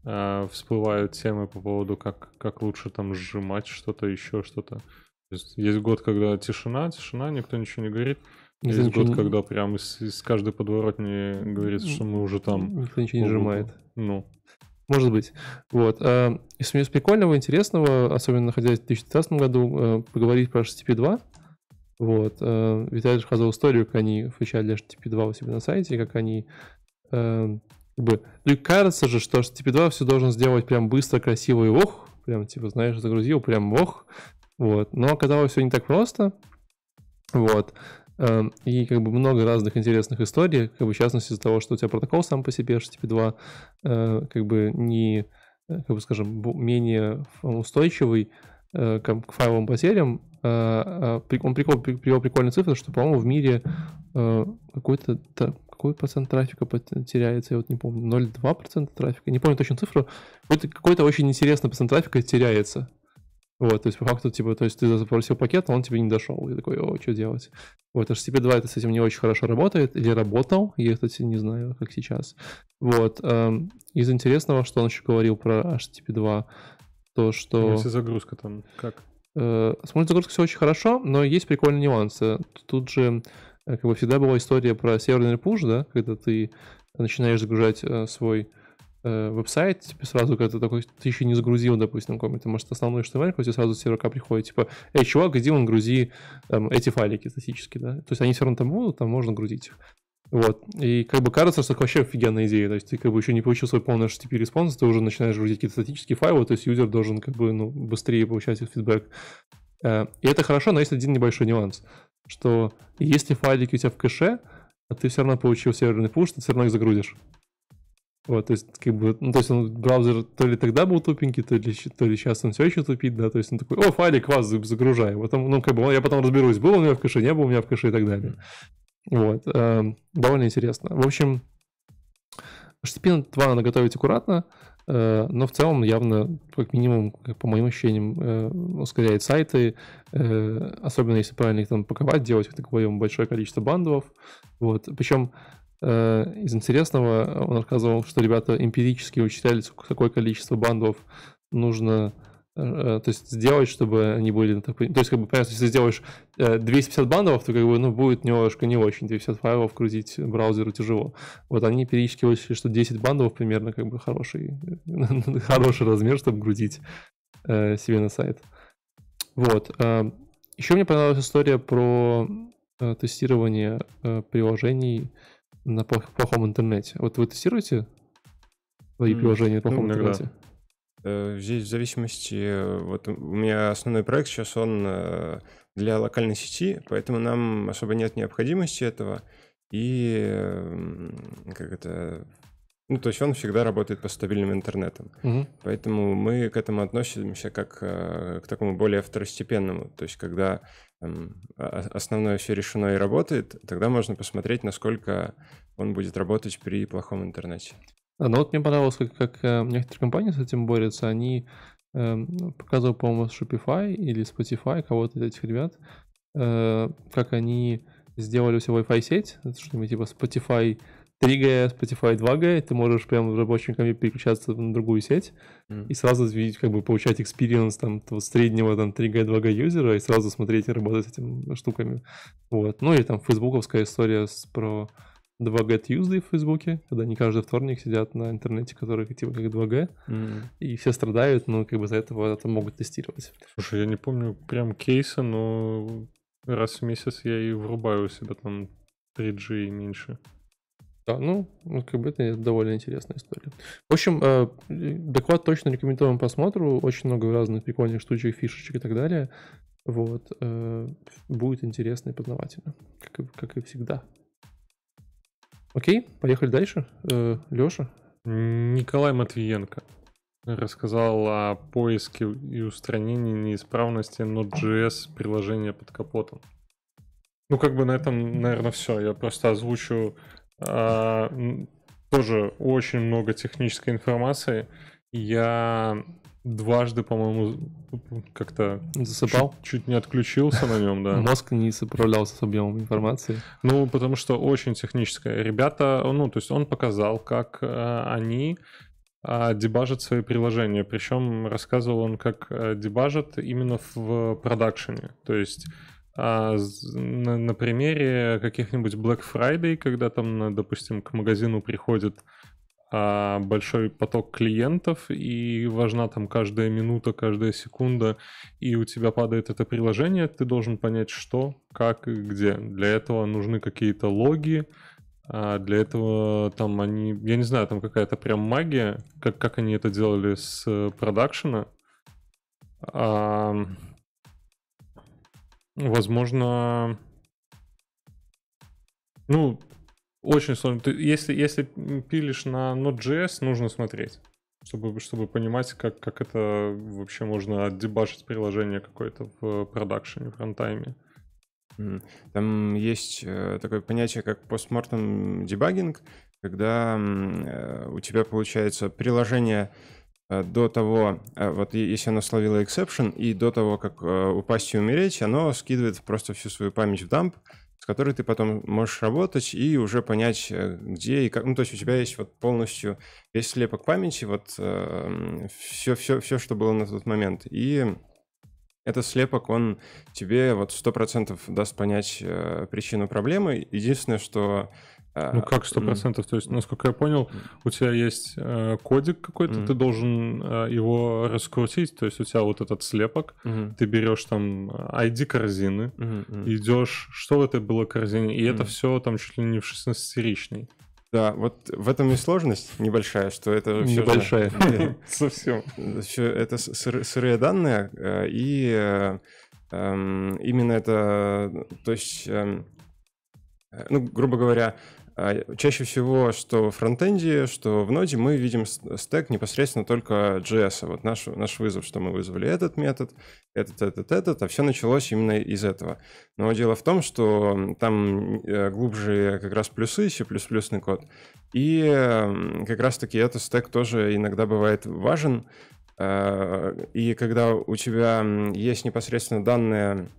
Speaker 1: а, всплывают темы по поводу, как, как лучше там сжимать что-то, еще что-то. То есть, есть год, когда тишина, тишина, никто ничего не говорит.
Speaker 2: Никто
Speaker 1: Есть
Speaker 2: ничего
Speaker 1: год,
Speaker 2: не-
Speaker 1: когда прям из, из каждой подворотни говорится, что мы уже там.
Speaker 2: Никто ничего не сжимает.
Speaker 1: Ну,
Speaker 2: Может быть. Вот. а, Из прикольного, интересного, особенно находясь в 2019 году, э, поговорить про HTTP 2. Вот. э, Виталий рассказывал историю, как они включали HTTP 2 у себя на сайте, как они э, как бы, ну и кажется же, что HTTP 2 все должен сделать прям быстро, красиво и ох, прям типа, знаешь, загрузил, прям ох, вот. Но оказалось все не так просто, вот. Эм, И как бы много разных интересных историй, как бы в частности из-за того, что у тебя протокол сам по себе HTTP 2 э, как бы не, э, как бы скажем, менее ф- устойчивый э, к, файловым потерям. э, э, при- Он прикол, при- привел прикольную цифру, что, по-моему, в мире э, какой-то какой процент трафика теряется, я вот не помню, 0,2% трафика, не помню точно цифру, какой-то, какой-то очень интересный процент трафика теряется. Вот, то есть по факту, типа, то есть ты запросил пакет, а он тебе не дошел. И такой, о, что делать? Вот, HTTP2 это с этим не очень хорошо работает, или работал, я, кстати, не знаю, как сейчас. Вот, эм, из интересного, что он еще говорил про HTTP2, то, что...
Speaker 1: Если загрузка там как?
Speaker 2: Э, с загрузкой все очень хорошо, но есть прикольные нюансы. Тут же, э, как бы всегда была история про серверный пуш, да, когда ты начинаешь загружать э, свой э, веб-сайт, тебе сразу, когда ты такой, ты еще не загрузил, допустим, какой-то, может, основной HTML, хоть сразу с сервака приходит, типа, эй, чувак, иди вон грузи там, эти файлики статически, да, то есть они все равно там будут, там можно грузить их. Вот. И как бы кажется, что это вообще офигенная идея. То есть ты как бы еще не получил свой полный HTTP response, ты уже начинаешь грузить какие-то статические файлы, то есть юзер должен как бы ну, быстрее получать их фидбэк. Э, и это хорошо, но есть один небольшой нюанс, что если файлики у тебя в кэше, а ты все равно получил серверный пуш, ты все равно их загрузишь. Вот, то есть, как бы, ну, то есть он браузер то ли тогда был тупенький, то ли, то ли сейчас он все еще тупит, да, то есть он такой, о, файлик, щас загружаю, потом, ну, как бы, я потом разберусь, был у меня в кэше, не был у меня в кэше и так далее. Вот, э, довольно интересно. В общем, HTTP 2 надо готовить аккуратно, э, но в целом явно, как минимум, как по моим ощущениям, э, ускоряет сайты, э, особенно если правильно их там паковать, делать, как такое большое количество бандов. Вот, причем из интересного он рассказывал, что ребята эмпирически вычисляли, какое количество бандов нужно э, то есть сделать, чтобы они были... То есть, как бы, понятно, если сделаешь 250 э, бандов, то как бы, ну, будет немножко не очень. 250 файлов грузить браузеру тяжело. Вот они периодически вычислили, что 10 бандов примерно как бы хороший, хороший размер, чтобы грузить себе на сайт. Вот. Еще мне понравилась история про тестирование приложений на плохом интернете. Вот вы тестируете свои mm, приложения на плохом ну, интернете?
Speaker 3: Э, здесь в зависимости, вот у меня основной проект сейчас, он э, для локальной сети, поэтому нам особо нет необходимости этого. И как это, ну, то есть он всегда работает по стабильным интернетам. Угу. Поэтому мы к этому относимся как э, к такому более второстепенному. То есть когда там, основное все решено и работает, тогда можно посмотреть, насколько он будет работать при плохом интернете.
Speaker 2: Да, ну вот мне понравилось, как, как э, некоторые компании с этим борются. Они э, показывал, по-моему, Shopify или Spotify, кого-то из этих ребят, э, как они сделали у себя Wi-Fi сеть, что-нибудь типа Spotify 3G, Spotify 2G, ты можешь прямо в рабочем компе переключаться на другую сеть mm. и сразу видеть, как бы получать experience там среднего там 3G, 2G юзера и сразу смотреть и работать с этими штуками. Вот. Ну и там фейсбуковская история с, про 2G Tuesday в Фейсбуке, когда они каждый вторник сидят на интернете, который типа как 2G, mm. и все страдают, но как бы за этого это могут тестировать.
Speaker 1: Слушай, я не помню прям кейса, но раз в месяц я и врубаю у себя там 3G и меньше.
Speaker 2: Да, ну, как бы это довольно интересная история. В общем, э, доклад точно рекомендуем просмотру. Очень много разных прикольных штучек, фишечек и так далее. Вот. Э, будет интересно и познавательно, как и, как и всегда. Окей, поехали дальше. Э, Леша?
Speaker 1: Николай Матвиенко рассказал о поиске и устранении неисправности Node.js приложения под капотом. Ну, как бы на этом, наверное, все. Я просто озвучу тоже очень много технической информации. Я дважды, по-моему, как-то
Speaker 2: засыпал.
Speaker 1: Чуть, чуть не отключился на нем, да.
Speaker 2: Мозг не справлялся с объемом информации.
Speaker 1: Ну, потому что очень техническое. Ребята, ну, то есть он показал, как э, они э, дебажат свои приложения. Причем рассказывал он, как э, дебажат именно в продакшене. То есть а, на, на примере каких-нибудь Black Friday, когда там, допустим, к магазину приходит а, большой поток клиентов, и важна там каждая минута, каждая секунда, и у тебя падает это приложение, ты должен понять, что, как и где. Для этого нужны какие-то логи, а для этого там они, я не знаю, там какая-то прям магия, как, как они это делали с э, продакшена. А, Возможно, ну, очень сложно. Ты, если, если пилишь на Node.js, нужно смотреть, чтобы, чтобы понимать, как, как это вообще можно отдебашить приложение какое-то в продакшене, в рантайме.
Speaker 3: Там есть э, такое понятие, как постмортем дебагинг, когда э, у тебя получается приложение до того, вот если оно словило exception, и до того, как упасть и умереть, оно скидывает просто всю свою память в дамп, с которой ты потом можешь работать и уже понять, где и как. Ну, то есть у тебя есть вот полностью весь слепок памяти, вот все, все, все, что было на тот момент. И этот слепок, он тебе вот сто процентов даст понять э, причину проблемы. Единственное, что...
Speaker 1: Э, ну как сто процентов? То есть, насколько я понял, у тебя есть э, кодик какой-то, mm-hmm. ты должен э, его раскрутить, то есть у тебя вот этот слепок, mm-hmm. ты берешь там ID корзины, mm-hmm. идешь, что в этой было корзине, и это все там чуть ли не в 16-ричный.
Speaker 3: Да, вот в этом и сложность небольшая, что это
Speaker 1: небольшая
Speaker 3: совсем. Все это сырые данные э, и э, эм, именно это, то есть, эм, э, ну, грубо говоря, чаще всего, что в фронтенде, что в ноде мы видим стек непосредственно только JS. Вот наш, наш вызов, что мы вызвали этот метод, этот, этот, этот, а все началось именно из этого. Но дело в том, что там э, глубже как раз плюсы, C++ код, и как раз-таки этот стек тоже иногда бывает важен, а, и когда у тебя есть непосредственно данные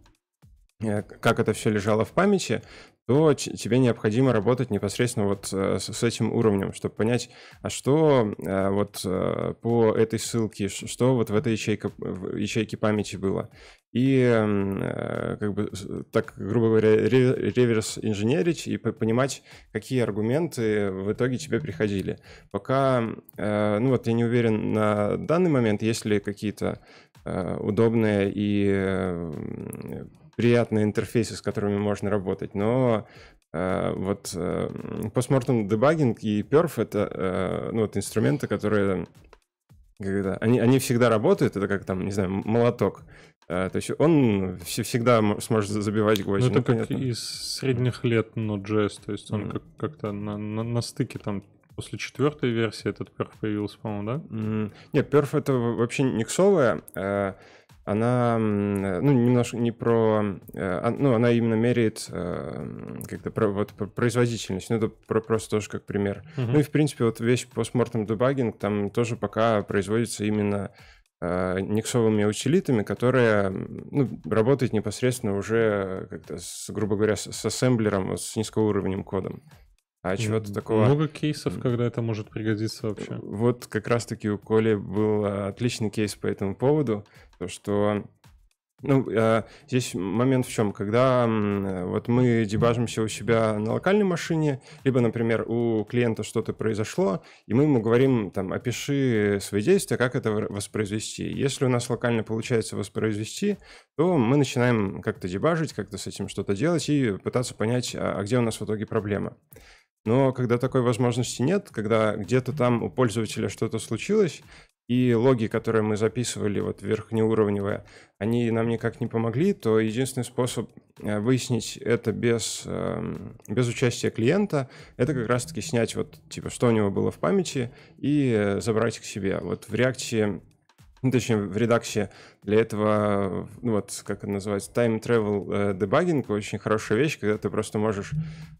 Speaker 3: э, как это все лежало в памяти, то тебе необходимо работать непосредственно вот э, с этим уровнем, чтобы понять, а что э, вот э, по этой ссылке, что вот в этой ячейке, в ячейке памяти было. И как бы так, грубо говоря, реверс инженерить и понимать, какие аргументы в итоге тебе приходили. Пока, ну вот я не уверен на данный момент, есть ли какие-то удобные и приятные интерфейсы, с которыми можно работать, но э, вот э, постмортем дебагинг и perf — это э, ну, вот инструменты, которые когда они, они всегда работают, это как там, не знаю, молоток. Uh, то есть он всегда сможет забивать гвозди.
Speaker 1: Ну, это ну, как понятно. из средних лет Node.js, то есть он mm. как- как-то на, на, на стыке там после четвертой версии этот перф появился, по-моему, да?
Speaker 3: Mm. Нет, перф это вообще никсовая. Uh, она, ну, немножко не про, э, ну, она именно меряет э, как-то про, вот, про производительность, ну, это про, просто тоже как пример. Uh-huh. Ну и, в принципе, вот весь постмортем дебагинг там тоже пока производится именно э, никсовыми утилитами, которые ну, работают непосредственно уже как-то, с, грубо говоря, с, с ассемблером, с низкоуровневым кодом. А чего-то такого...
Speaker 1: Много кейсов, когда это может пригодиться вообще.
Speaker 3: Вот как раз-таки у Коли был отличный кейс по этому поводу, то что ну, э, здесь момент в чем, когда вот мы дебажимся у себя на локальной машине, либо, например, у клиента что-то произошло, и мы ему говорим, там, опиши свои действия, как это воспроизвести. Если у нас локально получается воспроизвести, то мы начинаем как-то дебажить, как-то с этим что-то делать и пытаться понять, а, а где у нас в итоге проблема. Но когда такой возможности нет, когда где-то там у пользователя что-то случилось, и логи, которые мы записывали, вот верхнеуровневые, они нам никак не помогли, то единственный способ э, выяснить это без, эм, без участия клиента, это как раз-таки снять вот, типа, что у него было в памяти и э, забрать к себе. Вот в реакции ну, точнее, в редаксе для этого, ну, вот, как это называется, time travel э, debugging, очень хорошая вещь, когда ты просто можешь,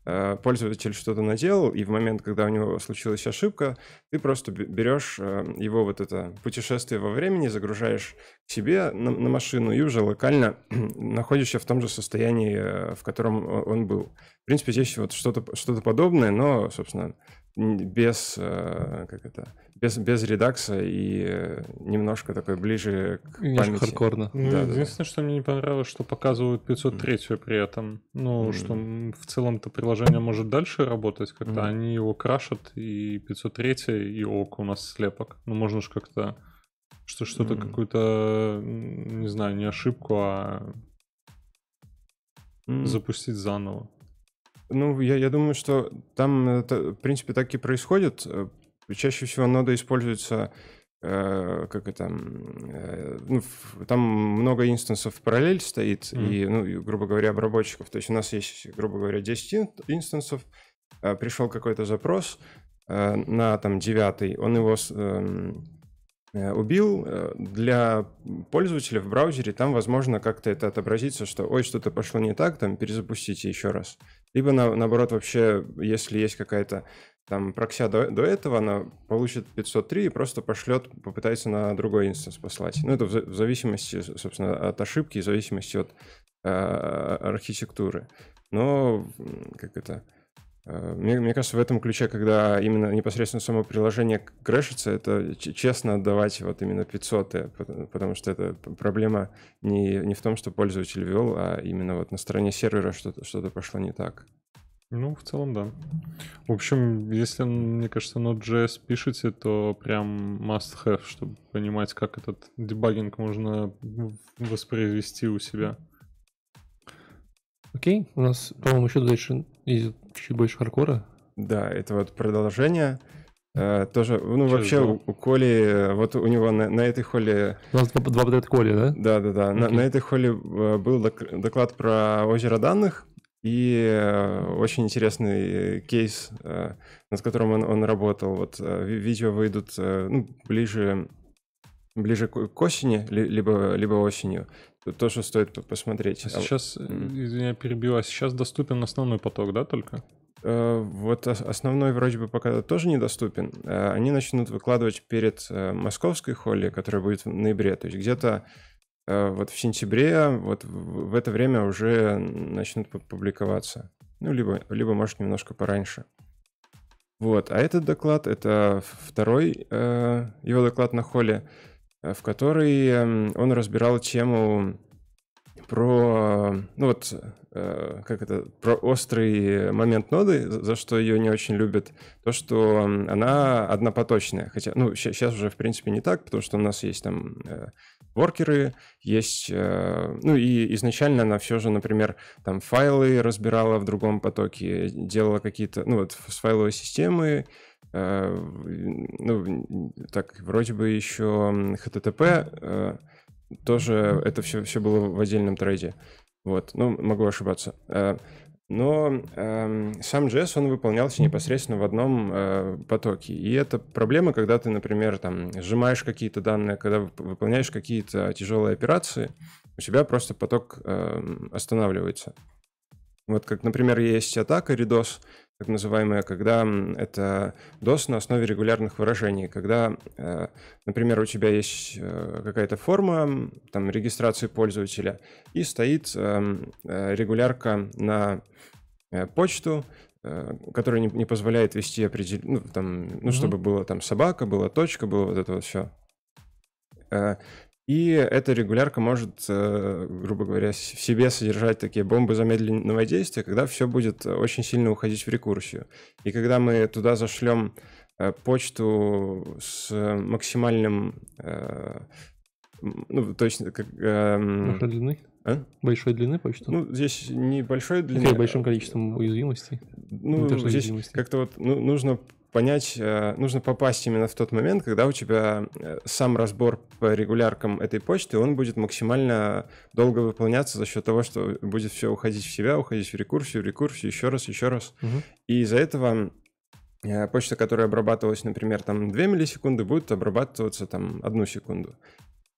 Speaker 3: э, пользователь что-то наделал, и в момент, когда у него случилась ошибка, ты просто берешь э, его вот это путешествие во времени, загружаешь к себе на, на машину и уже локально находишься в том же состоянии, э, в котором он был. В принципе, здесь вот что-то что подобное, но, собственно, без, э, как это, без, без редакса и э, немножко такой ближе к немножко памяти.
Speaker 2: хардкорно.
Speaker 1: Ну, да, единственное, да. что мне не понравилось, что показывают 503 mm. при этом. Ну, mm. что в целом-то приложение может дальше работать как-то. Mm. Они его крашат, и 503 и ок, у нас слепок. Ну, можно же как-то что что-то mm. какую-то, не знаю, не ошибку, а mm. запустить заново.
Speaker 3: Ну, я, я думаю, что там, это, в принципе, так и происходит. Э, чаще всего нода используется э, как это, э, ну, там много инстансов в параллель стоит, mm. и, ну, и, грубо говоря, обработчиков. То есть у нас есть, грубо говоря, 10 инстансов, пришел какой-то запрос на там девятый, он его э, э, убил, для пользователя в браузере там, возможно, как-то это отобразится, что ой, что-то пошло не так, там перезапустите еще раз. Либо на, наоборот, вообще, если есть какая-то там прокся до, до этого, она получит 503 и просто пошлет, попытается на другой инстанс послать. Ну, это в, в зависимости, собственно, от ошибки, в зависимости от э, архитектуры. Но, как это, мне, мне кажется, в этом ключе, когда именно непосредственно само приложение крэшится, это честно отдавать вот именно 500, потому что это проблема не, не в том, что пользователь ввел, а именно вот на стороне сервера что-то что пошло не так.
Speaker 1: Ну, в целом, да. В общем, если, мне кажется, Node.js пишете, то прям must-have, чтобы понимать, как этот дебагинг можно воспроизвести у себя.
Speaker 2: Окей, у нас, по-моему, еще дальше идет чуть больше хардкора.
Speaker 3: Да, это вот продолжение. Uh, тоже, ну, Сейчас вообще, у, у Коли, вот у него на, на этой холле...
Speaker 2: У нас два, два Коли, да?
Speaker 3: Да, да, да. Okay. На, на этой холле э, был доклад про озеро данных, и э, очень интересный кейс, э, над которым он, он работал. Вот видео выйдут ну, ближе, ближе к осени, либо, либо осенью. Тоже стоит посмотреть.
Speaker 1: А сейчас, mm. извиня, перебила, сейчас доступен основной поток, да, только?
Speaker 3: Э, вот основной вроде бы пока тоже недоступен. Э, они начнут выкладывать перед московской холли, которая будет в ноябре. То есть где-то вот в сентябре, вот в это время уже начнут публиковаться. Ну, либо, либо может, немножко пораньше. Вот, а этот доклад, это второй его доклад на холле. Э, в которой эм, он разбирал тему про, ну вот, э, как это, про острый момент ноды, за что ее не очень любят, то, что она однопоточная. Хотя, ну, сейчас уже, в принципе, не так, потому что у нас есть там э, воркеры, есть, ну и изначально она все же, например, там файлы разбирала в другом потоке, делала какие-то, ну вот с файловой системы, ну, так, вроде бы еще HTTP, э, тоже это все, все было в отдельном трейде. Вот, ну, могу ошибаться. Э, но э, сам JS, он выполнялся непосредственно в одном э, потоке. И это проблема, когда ты, например, там, сжимаешь какие-то данные, когда выполняешь какие-то тяжелые операции, у тебя просто поток э, останавливается. Вот как, например, есть атака RDOS, так называемая, когда это DOS на основе регулярных выражений, когда, э, например, у тебя есть э, какая-то форма там, регистрации пользователя, и стоит эм, э, регулярка на почту, которая не, не позволяет вести определенную, ну, там, ну, mm-hmm. чтобы было там собака, была точка, было вот это вот все. И эта регулярка может, э, грубо говоря, в себе содержать такие бомбы замедленного действия, когда все будет очень сильно уходить в рекурсию. И когда мы туда зашлем э, почту с максимальным... Э, ну, то есть... Как,
Speaker 2: эм, Большой длины? А? Большой длины почту?
Speaker 3: Ну, здесь не большой длины.
Speaker 2: Каким большим количеством уязвимостей?
Speaker 3: Ну здесь как-то вот ну, нужно понять, э, нужно попасть именно в тот момент, когда у тебя э, сам разбор по регуляркам этой почты, он будет максимально долго выполняться за счет того, что будет все уходить в себя, уходить в рекурсию, рекурсию, еще раз, еще раз. Угу. И из-за этого э, почта, которая обрабатывалась, например, там 2 миллисекунды, будет обрабатываться там одну секунду.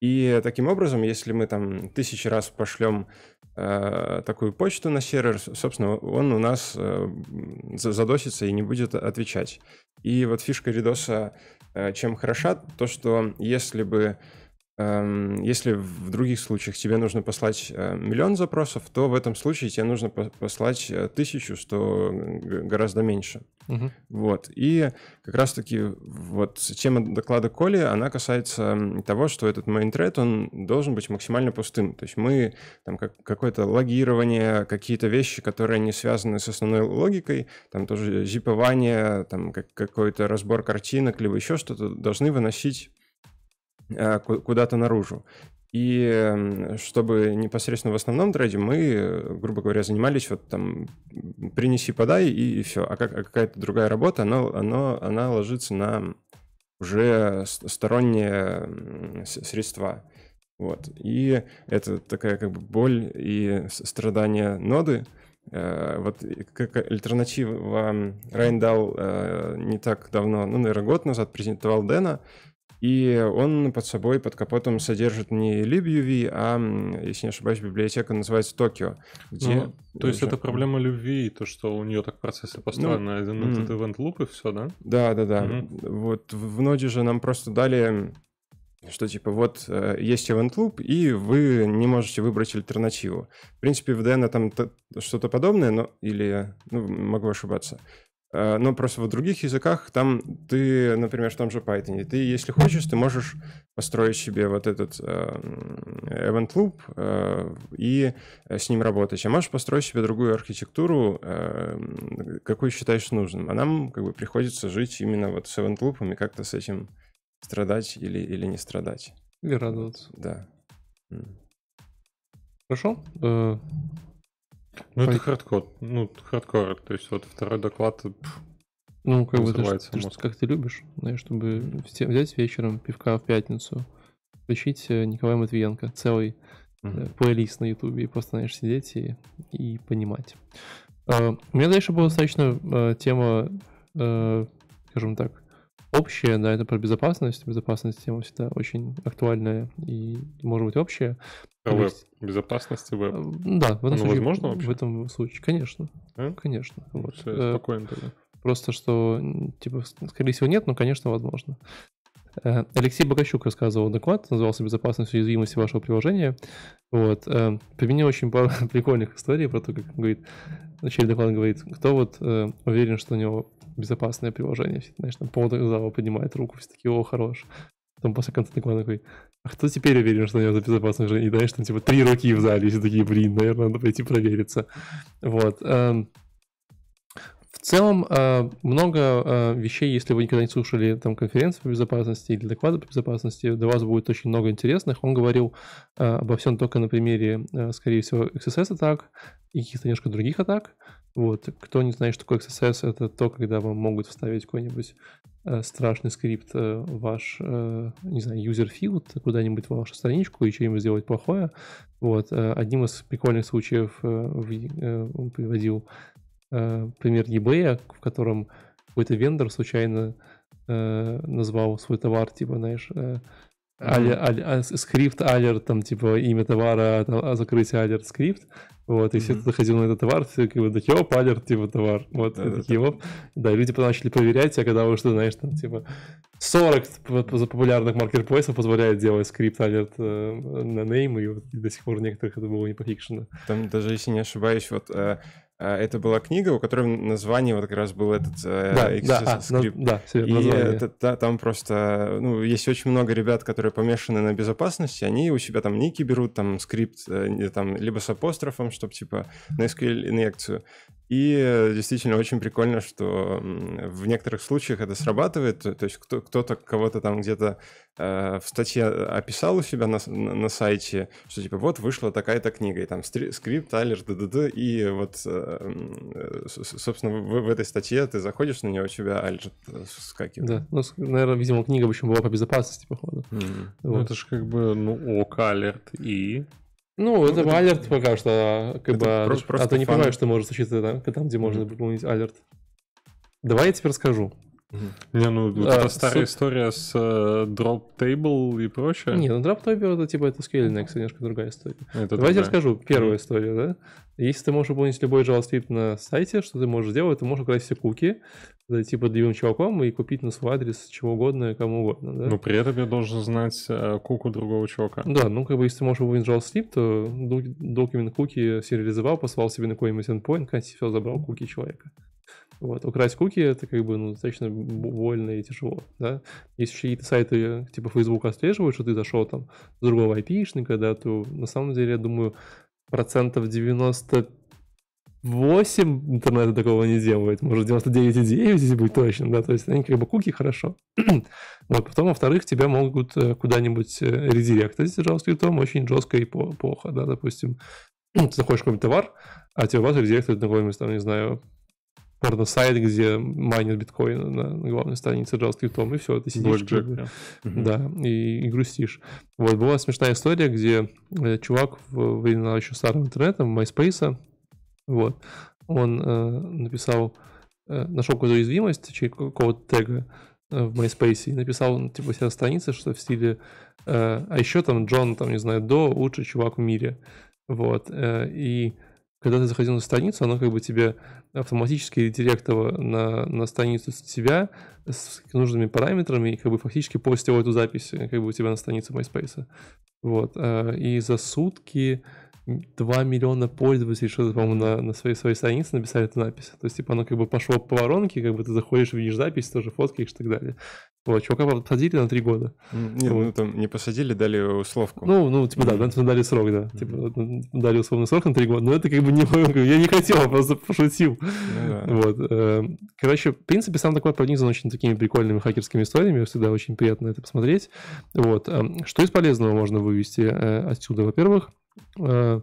Speaker 3: И таким образом, если мы там тысячи раз пошлем такую почту на сервер, собственно, он у нас э, задосится и не будет отвечать. И вот фишка редоса э, чем хороша, то что если бы Эм, если в других случаях тебе нужно послать э, миллион запросов, то в этом случае тебе нужно послать э, тысячу, что гораздо меньше. Угу. Вот. И как раз-таки вот тема доклада Коли, она касается того, что этот main thread, он должен быть максимально пустым. То есть мы там как, какое-то логирование, какие-то вещи, которые не связаны с основной логикой, там тоже зипование, там как, какой-то разбор картинок, либо еще что-то, должны выносить Э, куда-то наружу. И чтобы непосредственно в основном трейде мы, грубо говоря, занимались вот там принеси, подай и, и все. А, как, а какая-то другая работа, она, она, она ложится на уже сторонние средства. Вот. И это такая как бы боль и страдания ноды. Э, вот как альтернатива Райан дал э, не так давно, ну, наверное, год назад презентовал Дэна, И он под собой, под капотом содержит не libuv, а, если не ошибаюсь, библиотека называется Tokyo.
Speaker 1: Где ну, то есть это проблема любви, то, что у нее так процессы построены, ну, один этот event loop и все, да?
Speaker 3: Да, да, да. Mm-hmm. Вот в ноде же нам просто дали что типа вот э, есть event loop, и вы не можете выбрать альтернативу. В принципе, в DNA там что-то подобное, но или, ну, могу ошибаться. Э, но просто в других языках там ты, например, в том же Python, ты, если хочешь, ты можешь построить себе вот этот э, event loop э, и с ним работать. А можешь построить себе другую архитектуру, какую считаешь нужным. А нам как бы приходится жить именно вот с event loop и как-то с этим страдать или, или не страдать.
Speaker 2: Или радоваться.
Speaker 3: Да.
Speaker 2: Хорошо.
Speaker 1: Ну, это хардкор. Ну, хардкор. То есть, вот второй доклад
Speaker 2: ну, как бы ты, ты, как ты любишь, знаешь, чтобы взять вечером пивка в пятницу, включить э, Николая Матвиенко, целый mm-hmm. плейлист на Ютубе, и просто, знаешь, сидеть и, и понимать. Э, у меня дальше была достаточно э, тема, э, скажем так, общая, да, это про безопасность. Безопасность тема всегда очень актуальная и, может быть, общая.
Speaker 1: А веб? Безопасности веб?
Speaker 2: Да, в этом
Speaker 1: Оно случае. возможно вообще?
Speaker 2: В этом случае, конечно. А? Конечно.
Speaker 1: Вот. Все, э, спокойно тогда.
Speaker 2: Просто что, типа, скорее всего, нет, но, конечно, возможно. Э, Алексей Богащук рассказывал доклад, назывался «Безопасность и уязвимости вашего приложения». Вот. Э, Применил очень пару прикольных историй про то, как говорит, в начале доклада говорит, кто вот уверен, что у него безопасное приложение. Все, знаешь, там пол зала поднимает руку, все такие, о, хорош. Потом после конца доклада такой, а кто теперь уверен, что у него за безопасное приложение? И знаешь, там типа три руки в зале, все такие, блин, наверное, надо пойти провериться. Вот. В целом, э, много э, вещей, если вы никогда не слушали там конференции по безопасности или доклады по безопасности, для вас будет очень много интересных. Он говорил э, обо всем только на примере, скорее всего, XSS-атак и каких-то немножко других атак. Вот. Кто не знает, что такое XSS, это то, когда вам могут вставить какой-нибудь страшный скрипт ваш, не знаю, user field куда-нибудь в вашу страничку и что-нибудь сделать плохое. Вот. Одним из прикольных случаев он приводил э, пример eBay, в котором какой-то вендор случайно э, назвал свой товар, типа, знаешь, э, Али, али, а, скрипт алерт, там, типа, имя товара, а, а закрытие алерт скрипт, вот, и mm-hmm. все, кто заходил на этот товар, все как бы, такие, оп, алерт, типа, товар, вот, да, такие, оп, да, люди потом начали проверять, а когда что, знаешь, там, типа, 40 за популярных маркетплейсов позволяет делать скрипт алерт э, на name, и, вот, до сих пор некоторых это было не пофикшено.
Speaker 3: Там даже, если не ошибаюсь, вот э, это была книга, у которой название вот как раз был этот э, да,
Speaker 2: да, а, скрипт. да, и
Speaker 3: это, да, там просто, ну, есть очень много ребят, которые помешаны на безопасности, они у себя там ники берут, там скрипт, э, там, либо с апострофом, чтобы типа на SQL инъекцию, и действительно очень прикольно, что в некоторых случаях это срабатывает. То есть кто- кто-то кого-то там где-то э, в статье описал у себя на, на, на сайте, что типа вот вышла такая-то книга, и там скрипт, алерт, dd, и вот, э, собственно, в, в этой статье ты заходишь на нее, у тебя алерт скакивает.
Speaker 2: Да, ну, наверное, видимо, книга в общем была по безопасности, походу.
Speaker 1: Mm. Вот. Ну, это же как бы, ну, ок, алерт и...
Speaker 2: Ну, это, это алерт пока что, а, как бы, просто, а, просто ты не фан. понимаешь, что может случиться там, там где можно выполнить алерт. Давай я тебе расскажу.
Speaker 1: Не, ну вот а, эта старая с... история с uh, drop table и прочее.
Speaker 2: Не, ну drop table это типа это SQL Next, немножко другая история. Это Давайте другая. расскажу. Первая mm-hmm. история, да? Если ты можешь выполнить любой JavaScript на сайте, что ты можешь сделать? Ты можешь украсть все куки, зайти под любым чуваком и купить на свой адрес чего угодно, кому угодно. Да?
Speaker 1: Но при этом я должен знать э, куку другого чувака.
Speaker 2: Да, ну как бы если ты можешь выполнить JavaScript, то документ куки сериализовал, послал себе на какой-нибудь endpoint, все забрал куки человека. Вот, украсть куки это как бы ну, достаточно больно и тяжело, да. Если какие-то сайты типа Facebook отслеживают, что ты зашел там с другого айпишника, да, то на самом деле, я думаю, процентов 98 интернета такого не делает, может 99,9, если быть точным, да, то есть они как бы куки хорошо. вот, потом, во-вторых, тебя могут э, куда-нибудь э, редиректить JavaScript очень жестко и плохо, да, допустим, ты заходишь в какой-нибудь товар, а тебя вас редиректует на какой-нибудь, там, не знаю, порно-сайт, где майнят биткоин на, главной странице JavaScript, и все, ты сидишь как бы, да, и, и грустишь. Вот, была смешная история, где э, чувак в времена еще старого интернета, MySpace, вот, он э, написал, э, нашел какую-то уязвимость через какого-то тега, в MySpace и написал, типа, себя страницы, что в стиле а еще там Джон, там, не знаю, до лучший чувак в мире. Вот. И когда ты заходил на страницу, оно как бы тебе автоматически редиректило на, на страницу тебя с нужными параметрами и как бы фактически постил эту запись как бы у тебя на странице MySpace. Вот. И за сутки 2 миллиона пользователей что-то, по-моему, на, на своей, своей странице написали эту запись. То есть, типа, оно как бы пошло по воронке, как бы ты заходишь, видишь запись, тоже фоткаешь и так далее. Вот, чувака посадили на 3 года.
Speaker 3: Не, вот. ну там не посадили, дали условку.
Speaker 2: Ну, ну, типа, да, mm-hmm. дали срок, да. Mm-hmm. Типа, дали условный срок на 3 года, но это как бы не я не хотел, просто пошутил. Mm-hmm. Вот. Э, короче, в принципе, сам такой пронизан очень такими прикольными хакерскими историями, всегда очень приятно это посмотреть. Вот. Эм, что из полезного можно вывести э, отсюда? Во-первых, э,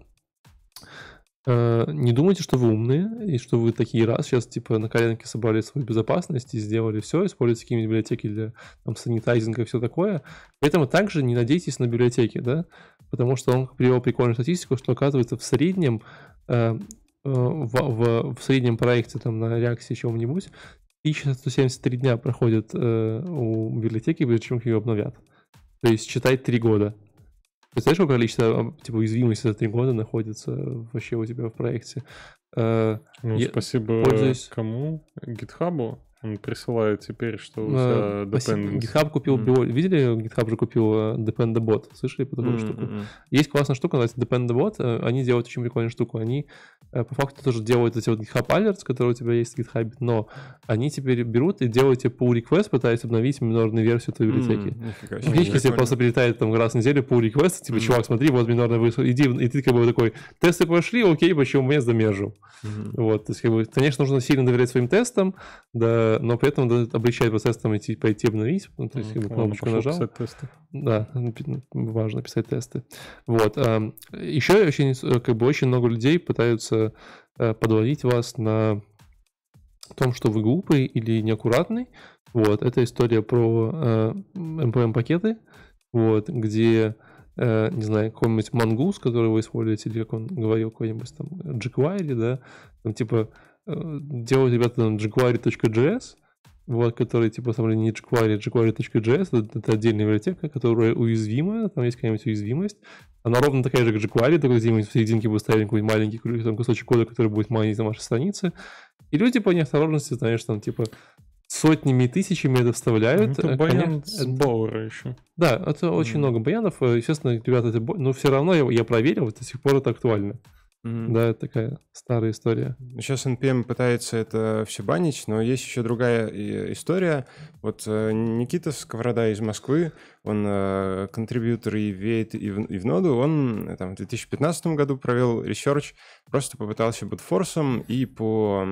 Speaker 2: не думайте, что вы умные, и что вы такие раз сейчас, типа, на коленке собрали свою безопасность и сделали все, используете какие-нибудь библиотеки для там, санитайзинга и все такое. Поэтому также не надейтесь на библиотеки, да, потому что он привел прикольную статистику, что, оказывается, в среднем э, в, в, в среднем проекте там на реакции чего-нибудь 1173 дня проходят э, у библиотеки, прежде чем ее обновят. То есть читать 3 года. Представляешь, какое количество типа, уязвимости за три года находится вообще у тебя в проекте?
Speaker 1: Э, ну, я спасибо пользуюсь... кому? Гитхабу? Он присылает теперь, что у тебя
Speaker 2: dependency. GitHub купил, mm. видели, GitHub же купил э, Dependabot, слышали про такую mm-hmm. штуку? Есть классная штука, называется Dependabot, э, они делают очень прикольную штуку, они э, по факту тоже делают эти вот GitHub Alerts, которые у тебя есть в GitHub, но они теперь берут и делают тебе pull request, пытаясь обновить минорную версию твоей библиотеки. Mm, Фактически тебе просто прилетает там раз в неделю pull request, типа, mm. чувак, смотри, вот минорная версия, иди, и ты как бы такой, тесты пошли, окей, почему я замержу? Mm-hmm. Вот, то есть, как бы, конечно, нужно сильно доверять своим тестам, да, но при этом облегчает процесс там идти, пойти обновить, ну, то есть как бы, кнопочку нажал. Писать тесты. Да, ну, важно писать тесты. Вот. Еще очень, как бы, очень много людей пытаются э, подловить вас на том, что вы глупый или неаккуратный. Вот, это история про NPM-пакеты, э, вот, где э, не знаю, какой-нибудь Mongoose, который вы используете, или как он говорил, какой-нибудь там jQuery, да, там типа делают ребята там jQuery.js, вот, который типа там не jQuery, jQuery.js, это, это отдельная библиотека, которая уязвима, там есть какая-нибудь уязвимость. Она ровно такая же, как jQuery, только где-нибудь в серединке вы ставили какой-нибудь маленький там, кусочек кода, который будет майнить на вашей странице. И люди по неосторожности, знаешь, там типа сотнями и тысячами это вставляют.
Speaker 1: Это баян с Bower а еще.
Speaker 2: Да, это очень м. много баянов. Естественно, ребята, это... но все равно я, я проверил, до сих пор это актуально. Mm-hmm. Да, это такая старая история.
Speaker 3: Сейчас NPM пытается это все банить, но есть еще другая история. Вот э, Никита Сковорода из Москвы, он э, контрибьютор и веет и в, и в ноду, он э, там, в 2015 году провел research, просто попытался брутфорсом и по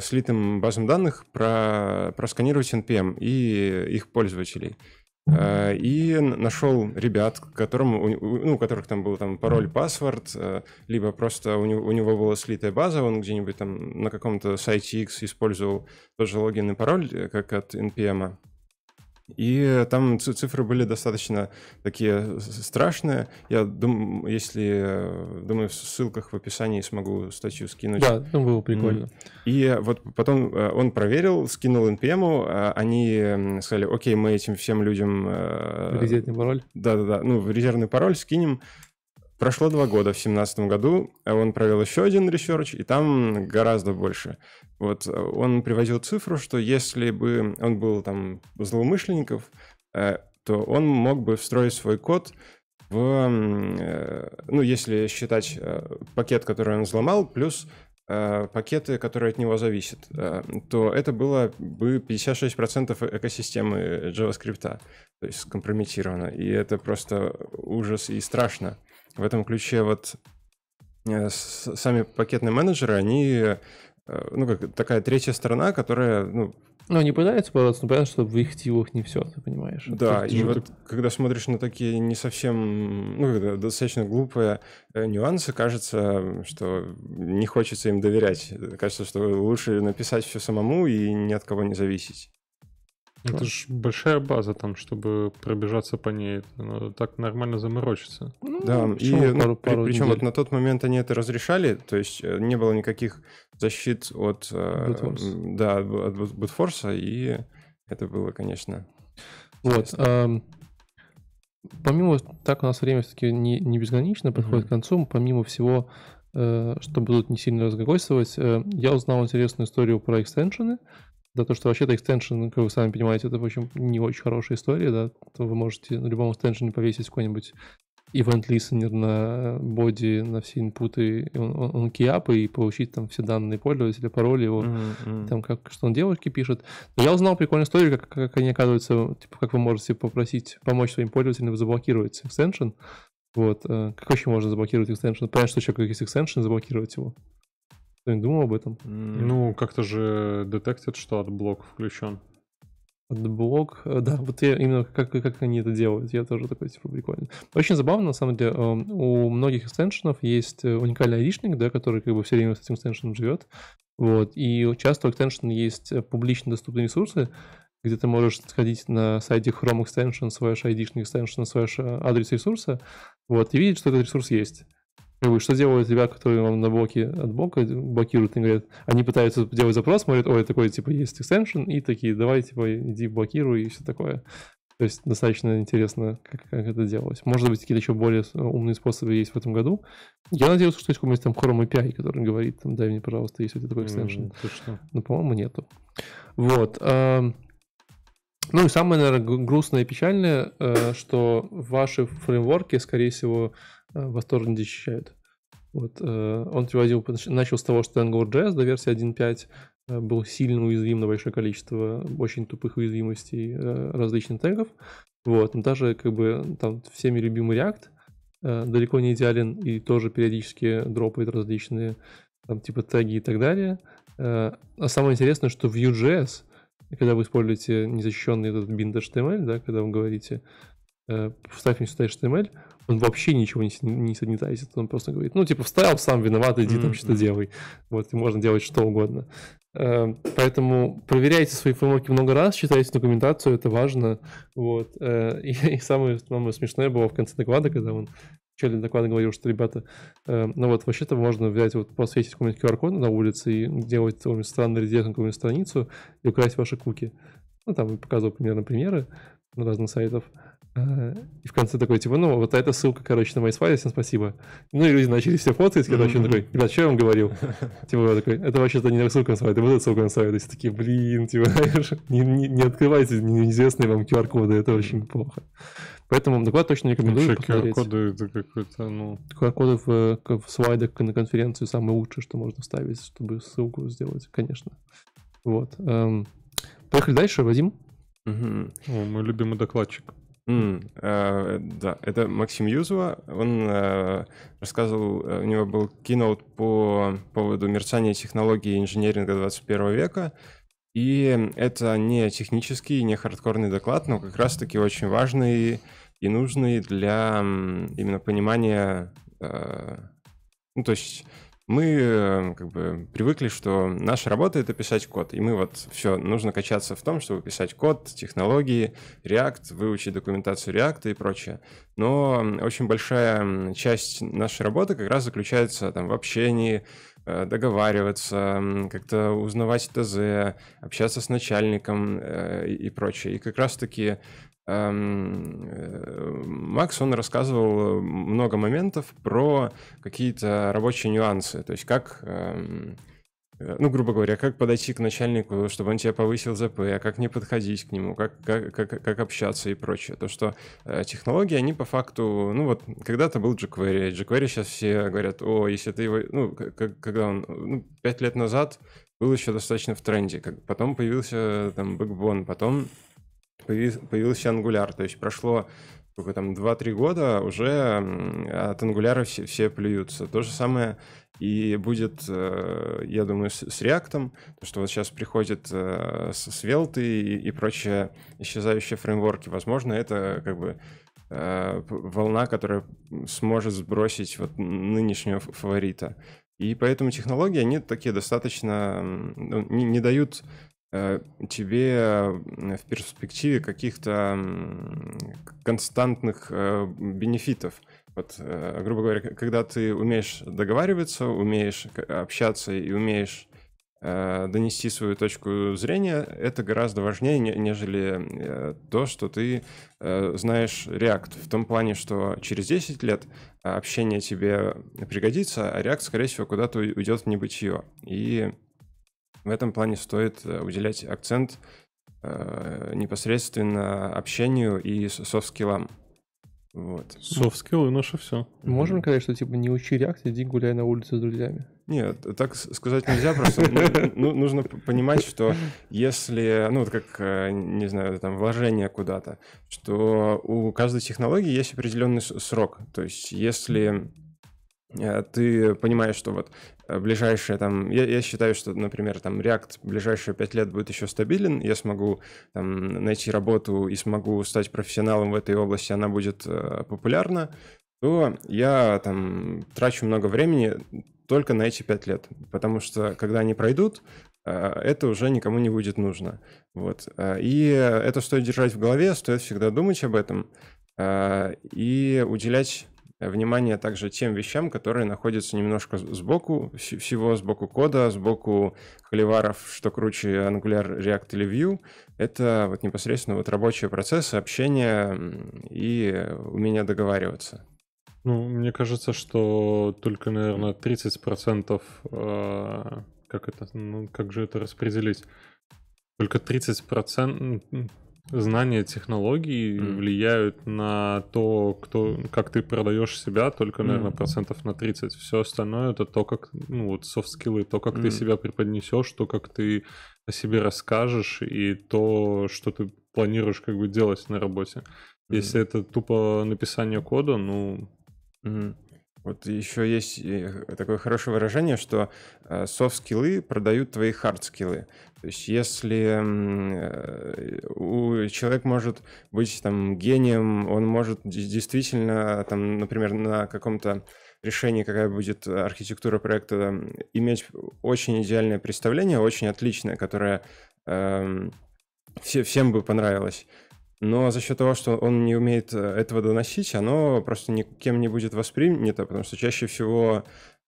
Speaker 3: слитым базам данных про, просканировать NPM и их пользователей. Э, и нашел ребят, которым, ну, у которых там был там пароль, паспорт, э, либо просто у него, у него была слитая база, он где-нибудь там на каком-то сайте X использовал тот же логин и пароль, э, как от NPM. И там цифры были достаточно такие страшные. Я думаю, если, думаю, в ссылках в описании смогу статью скинуть.
Speaker 2: Да, там было прикольно.
Speaker 3: И вот потом э, он проверил, скинул NPM, а они сказали, окей, мы этим всем людям...
Speaker 2: Э, reset нем пароль?
Speaker 3: Да-да-да, ну, reset нем пароль скинем. Прошло два года, в 2017 году он провел еще один research, и там гораздо больше. Вот э, он приводил цифру, что если бы он был там злоумышленником, э, то он мог бы встроить свой код в, э, ну, если считать пакет, который он взломал, плюс пакеты, которые от него зависят, то это было бы 56% экосистемы JavaScript, то есть скомпрометировано. И это просто ужас и страшно. В этом ключе вот сами пакетные менеджеры, они Э, ну, как такая третья сторона, которая, ну...
Speaker 2: Ну, они пытаются бороться, но понятно, что в их тилах не все, ты понимаешь.
Speaker 3: Да, и вот когда смотришь на такие не совсем, ну, когда достаточно глупые э, нюансы, кажется, что не хочется им доверять. Кажется, что лучше написать все самому и ни от кого не зависеть.
Speaker 1: Это же большая база там, чтобы пробежаться по ней. Надо так нормально заморочиться.
Speaker 3: Ну, да, и пару, пару причем вот на тот момент они это разрешали, то есть э, не было никаких защит от, э, да, от бутфорса, и Это было, конечно.
Speaker 2: Вот. Эм, помимо, так у нас время все-таки не, не безгранично подходит mm-hmm. к концу, помимо всего, э, чтобы тут не сильно разгогольствовать, я узнал интересную историю про экстеншены. Да, то, что вообще-то экстеншн, как вы сами понимаете, это, в общем, не очень хорошая история, да, то вы можете на любом экстеншене повесить какой-нибудь event listener на боди, на все инпуты, он, он, он киапы и получить там все данные пользователя, пароли его, mm-hmm. там как, что он девушке пишет. Но я узнал прикольную историю, как, как они оказываются, типа, как вы можете попросить помочь своим пользователям заблокировать экстеншн. Вот, э, как вообще можно заблокировать экстеншн? Понятно, что человек есть экстеншн, заблокировать его. Кто-нибудь думал об этом?
Speaker 1: Ну, как-то же детектит, что от блок включен.
Speaker 2: Блог, э, да, вот я именно как, как они это делают, я тоже такой, типа, прикольно. Очень забавно, на самом деле, эм, у многих экстеншенов есть э, уникальный айдишник, да, который как бы все время с этим экстеншеном живет, вот, и часто у экстеншена есть э, публично доступные ресурсы, где ты можешь сходить на сайте Chrome Extension, slash айдишник extension, slash адрес ресурса, вот, и видеть, что этот ресурс есть. Как бы, что делают ребята, которые вам на блоке от блока блокируют, и говорят, они пытаются делать запрос, смотрят, ой, такой, типа, есть extension, и такие, давай, типа, иди блокируй, и все такое. То есть достаточно интересно, как, как это делалось. Может быть, какие-то еще более умные способы есть в этом году. Я надеюсь, что есть какой-нибудь там Chrome API, который говорит, там, дай мне, пожалуйста, есть тебя такой extension. Mm, Но, по-моему, нету. Вот. Ну и самое, наверное, грустное и печальное, э, что ваши фреймворки, скорее всего, Э, восторженно защищают. Вот, э, он приводил, начал с того, что AngularJS до версии 1.5 э, был сильно уязвим на большое количество очень тупых уязвимостей различных тегов. Вот, но даже как бы там всеми любимый React далеко не идеален и тоже периодически дропает различные там типа теги и так далее. А самое интересное, что Vue.js, когда вы используете незащищенный этот bind.html, да, когда вы говорите вставь мне сюда HTML, он вообще ничего не, не санитайзит, он просто говорит, ну, типа, вставил, сам виноват, иди mm-hmm. там что-то делай. Вот, и можно делать что угодно. Э, поэтому проверяйте свои фреймворки много раз, читайте документацию, это важно. Вот. Э, и, и самое, самое смешное было в конце доклада, когда он начале доклада говорил, что, ребята, э, ну вот, вообще-то можно взять, вот, посветить какой-нибудь QR-код на улице и делать какой-нибудь странный редирект на какую-нибудь страницу и украсть ваши куки. Ну, там показывал примерно примеры на разных сайтов. И в конце такой, типа, ну, вот эта ссылка, короче, на слайды, всем спасибо. Ну, и люди начали все фотки, короче, он такой, ребят, что я вам говорил? Типа, такой, это вообще-то не ссылка на сайт, это вот эта ссылка на сайт. И все такие, блин, типа, не, не, не открывайте неизвестные вам QR-коды, это очень плохо. Поэтому доклад точно не рекомендую Вообще,
Speaker 1: посмотреть. QR-коды это какой-то, ну...
Speaker 2: QR-коды в, в слайдах на конференцию самое лучшее, что можно вставить, чтобы ссылку сделать, конечно. Вот. Эм, поехали дальше, Вадим.
Speaker 1: Угу. О, мой любимый докладчик.
Speaker 3: Mm, э, да, это Максим Юзова. Он э, рассказывал, э, у него был киноут по поводу мерцания технологий инженеринга 21 века. И это не технический, не хардкорный доклад, но как раз-таки очень важный и нужный для именно понимания, э, ну, то есть мы э, как бы привыкли, что наша работа — это писать код. И мы вот все, нужно качаться в том, чтобы писать код, технологии, React, выучить документацию React и прочее. Но очень большая часть нашей работы как раз заключается там, в общении, э, договариваться, как-то узнавать ТЗ, общаться с начальником э, и прочее. И как раз-таки Макс, он рассказывал много моментов про какие-то рабочие нюансы, то есть как, эм, э, ну, грубо говоря, как подойти к начальнику, чтобы он тебя повысил ЗП, а как не подходить к нему, как, как, как, как общаться и прочее. То, что э, технологии, они по факту, ну, вот когда-то был jQuery, jQuery сейчас все говорят, о, если ты его, ну, как, когда он, ну, пять лет назад был еще достаточно в тренде, как, потом появился там Backbone, потом появился Angular. То есть прошло сколько там, 2-3 года, уже от Angular все, все плюются. То же самое и будет, э, я думаю, с, с React, то, что вот сейчас приходит э, с Svelte и, и прочие исчезающие фреймворки. Возможно, это как бы э, волна, которая сможет сбросить вот нынешнего фаворита. И поэтому технологии, они такие достаточно, ну, не, не дают тебе в перспективе каких-то константных э, бенефитов. Вот, э, грубо говоря, когда ты умеешь договариваться, умеешь общаться и умеешь э, донести свою точку зрения, это гораздо важнее, нежели э, то, что ты э, знаешь React. В том плане, что через 10 лет общение тебе пригодится, а React, скорее всего, куда-то уйдет в небытие. И в этом плане стоит уделять акцент непосредственно общению и софт-скиллам. Вот.
Speaker 1: Софт-скиллы наше все.
Speaker 2: Можем mm-hmm. сказать, что типа не учи React, иди гуляй на улице с друзьями?
Speaker 3: Нет, так сказать нельзя, просто ну, нужно понимать, что если, ну, вот как, э, не знаю, там, вложение куда-то, что у каждой технологии есть определенный срок. То есть если Э, ты понимаешь, что вот э, ближайшие там, я, я считаю, что, например, там React ближайшие пять лет будет еще стабилен, я смогу там найти работу и смогу стать профессионалом в этой области, она будет э, популярна, то я там трачу много времени только на эти пять лет, потому что когда они пройдут, э, это уже никому не будет нужно. Вот. И это стоит держать в голове, стоит всегда думать об этом и уделять внимание также тем вещам, которые находятся немножко сбоку всего, сбоку кода, сбоку холиваров, что круче Angular, React или Vue. Это вот непосредственно вот рабочие процессы, общение и умение договариваться.
Speaker 1: Ну, мне кажется, что только, наверное, 30% э, как это, ну, как же это распределить? Только 30% знания технологий mm. влияют на то, кто, как ты продаешь себя, только, наверное, mm. процентов на 30. Все остальное это то, как, ну, вот софт-скиллы, то, как mm. ты себя преподнесешь, то, как ты о себе расскажешь, и то, что ты планируешь как бы делать на работе. Mm. Если это тупо написание кода, ну...
Speaker 3: Mm. Вот еще есть э, такое хорошее выражение, что софт-скиллы продают твои хард-скиллы. То есть если э, человек может быть там гением, он может действительно там, например, на каком-то решении, какая будет архитектура проекта, иметь очень идеальное представление, очень отличное, которое э, все, всем бы понравилось. Но за счет того, что он не умеет э, этого доносить, оно просто никем не будет воспринято, потому что чаще всего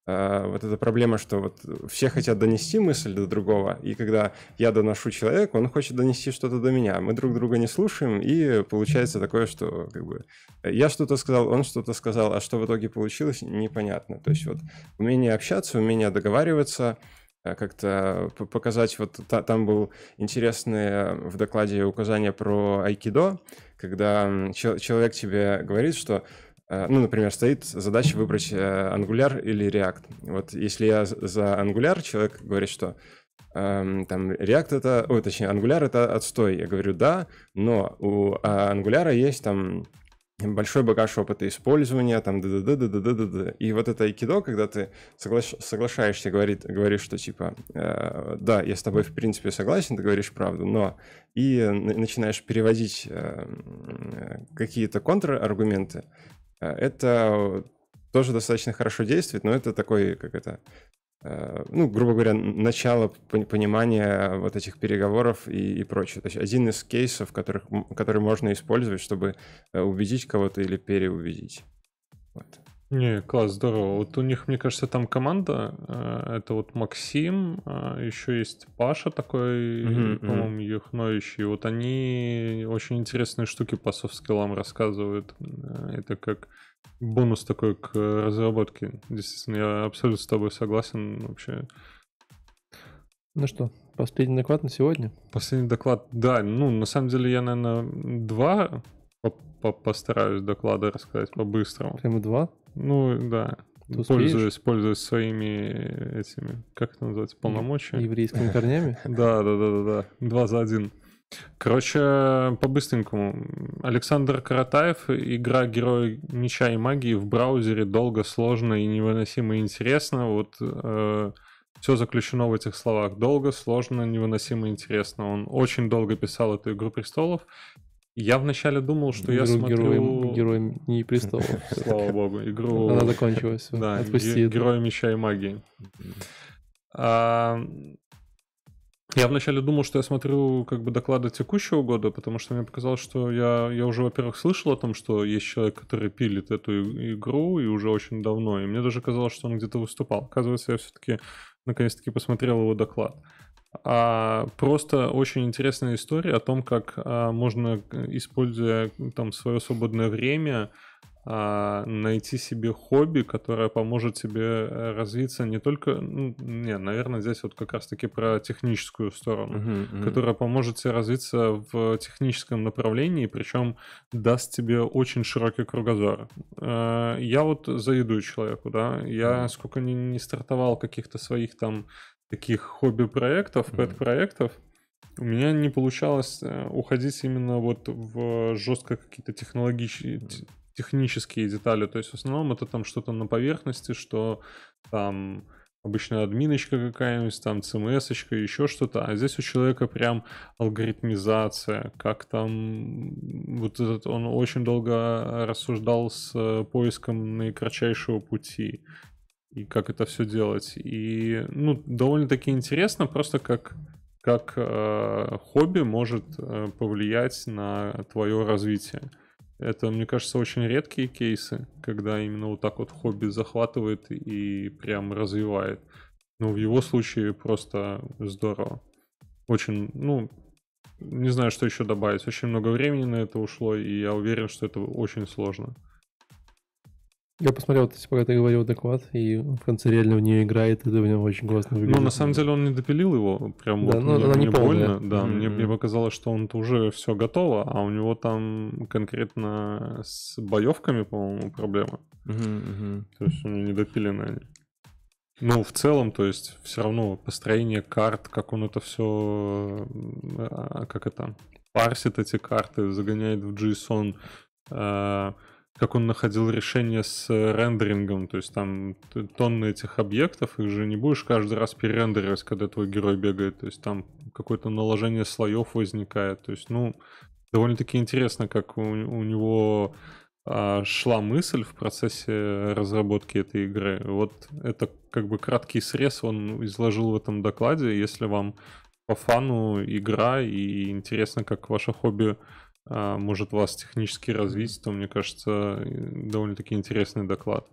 Speaker 3: э, вот эта проблема, что вот все хотят донести мысль до другого, и когда я доношу человеку, он хочет донести что-то до меня. Мы друг друга не слушаем, и получается такое, что как бы я что-то сказал, он что-то сказал, а что в итоге получилось, непонятно. То есть вот умение общаться, умение договариваться — как-то показать, вот там был интересное в докладе указание про айкидо, когда человек тебе говорит, что э, ну, например, стоит задача выбрать э, Angular или React. Вот если я за Angular, человек говорит, что эм, там React это, о, точнее, Angular это отстой. Я говорю, да, но у а, Angular есть там большой багаж опыта использования, там, да да да да да да да И вот это айкидо, когда ты соглаш... соглашаешься, говорит, говоришь, что типа, э, да, я с тобой в принципе согласен, ты говоришь правду, но и начинаешь переводить э, какие-то контраргументы, э, это тоже достаточно хорошо действует, но это такой, как это, ну, грубо говоря, начало понимания вот этих переговоров и, и прочее. То есть один из кейсов, которых, который можно использовать, чтобы э, убедить кого-то или переубедить.
Speaker 1: Вот. Не, класс, здорово. Вот у них, мне кажется, там команда, э, это вот Максим, еще есть Паша такой, mm-hmm, по-моему, mm-hmm. юхноющий. Вот они очень интересные штуки по софт-скиллам рассказывают. Это как бонус такой к разработке. Действительно, я абсолютно с тобой согласен вообще.
Speaker 2: Ну что, последний доклад на сегодня?
Speaker 1: Последний доклад, да. Ну, на самом деле, я, наверное, два постараюсь доклада рассказать по-быстрому.
Speaker 2: Прямо два?
Speaker 1: Ну, да. Ты пользуюсь, пользуюсь своими этими, как это называется, полномочиями.
Speaker 2: Еврейскими корнями?
Speaker 1: Да, да, да, да, да. Два за один. Короче, по-быстренькому. Александр Каратаев, игра Герой Меча и Магии в браузере долго, сложно и невыносимо интересно. Вот э, все заключено в этих словах. Долго, сложно, невыносимо интересно. Он очень долго писал эту «Игру престолов». Я вначале думал, что я смотрю...
Speaker 2: Герой, герой не престолов.
Speaker 1: Слава богу. Игру...
Speaker 2: Она закончилась.
Speaker 1: Да, Отпусти Героя Меча и Магии. А, Я вначале думал, что я смотрю как бы доклады текущего года, потому что мне показалось, что я, я уже, во-первых, слышал о том, что есть человек, который пилит эту игру, и уже очень давно, и мне даже казалось, что он где-то выступал. Оказывается, я все-таки наконец-таки посмотрел его доклад. А просто очень интересная история о том, как а, можно, используя там свое свободное время, найти себе хобби, которое поможет тебе э, развиться не только, ну, не, наверное, здесь вот как раз-таки про техническую сторону, uh-huh, uh-huh. которая поможет тебе развиться в техническом направлении, причем даст тебе очень широкий кругозор. Э, я вот завидую человеку, да, я uh-huh. сколько не, не стартовал каких-то своих там таких хобби-проектов, uh-huh. пэт-проектов, у меня не получалось э, уходить именно вот в жестко какие-то технологичные технические детали. То есть в основном это там что-то на поверхности, что там обычная админочка какая-нибудь, там CMS-очка, еще что-то. А здесь у человека прям алгоритмизация, как там вот этот, он очень долго рассуждал с поиском наикратчайшего пути и как это все делать. И, ну, довольно-таки интересно, просто как как э, хобби может э, повлиять на твое развитие. Это, мне кажется, очень редкие кейсы, когда именно вот так вот хобби захватывает и прям развивает. Но в его случае просто здорово. Очень, ну, не знаю, что еще добавить. Очень много времени на это ушло, и я уверен, что это очень сложно.
Speaker 2: Я посмотрел, ты пока ты говорил доклад, и в конце реально в нее играет, и это у него очень классно выглядит.
Speaker 1: Ну, на самом деле он не допилил его, прям да, вот ну, мне, мне больно. Да, mm-hmm. мне, мне показалось, что он уже все готово, а у него там конкретно с боевками, по-моему, проблема. Mm-hmm. То есть у него не допилены они. Ну, в целом, то есть, все равно построение карт, как он это все, а, как это, парсит эти карты, загоняет в JSON, как он находил решение с рендерингом, то есть там тонны этих объектов, их же не будешь каждый раз перерендеривать, когда твой герой бегает, то есть там какое-то наложение слоев возникает, то есть, ну, довольно-таки интересно, как у, у него а, шла мысль в процессе разработки этой игры. Вот это как бы краткий срез он изложил в этом докладе, если вам по фану игра и интересно, как ваше хобби может вас технически развить, то, мне кажется, довольно-таки интересный доклад.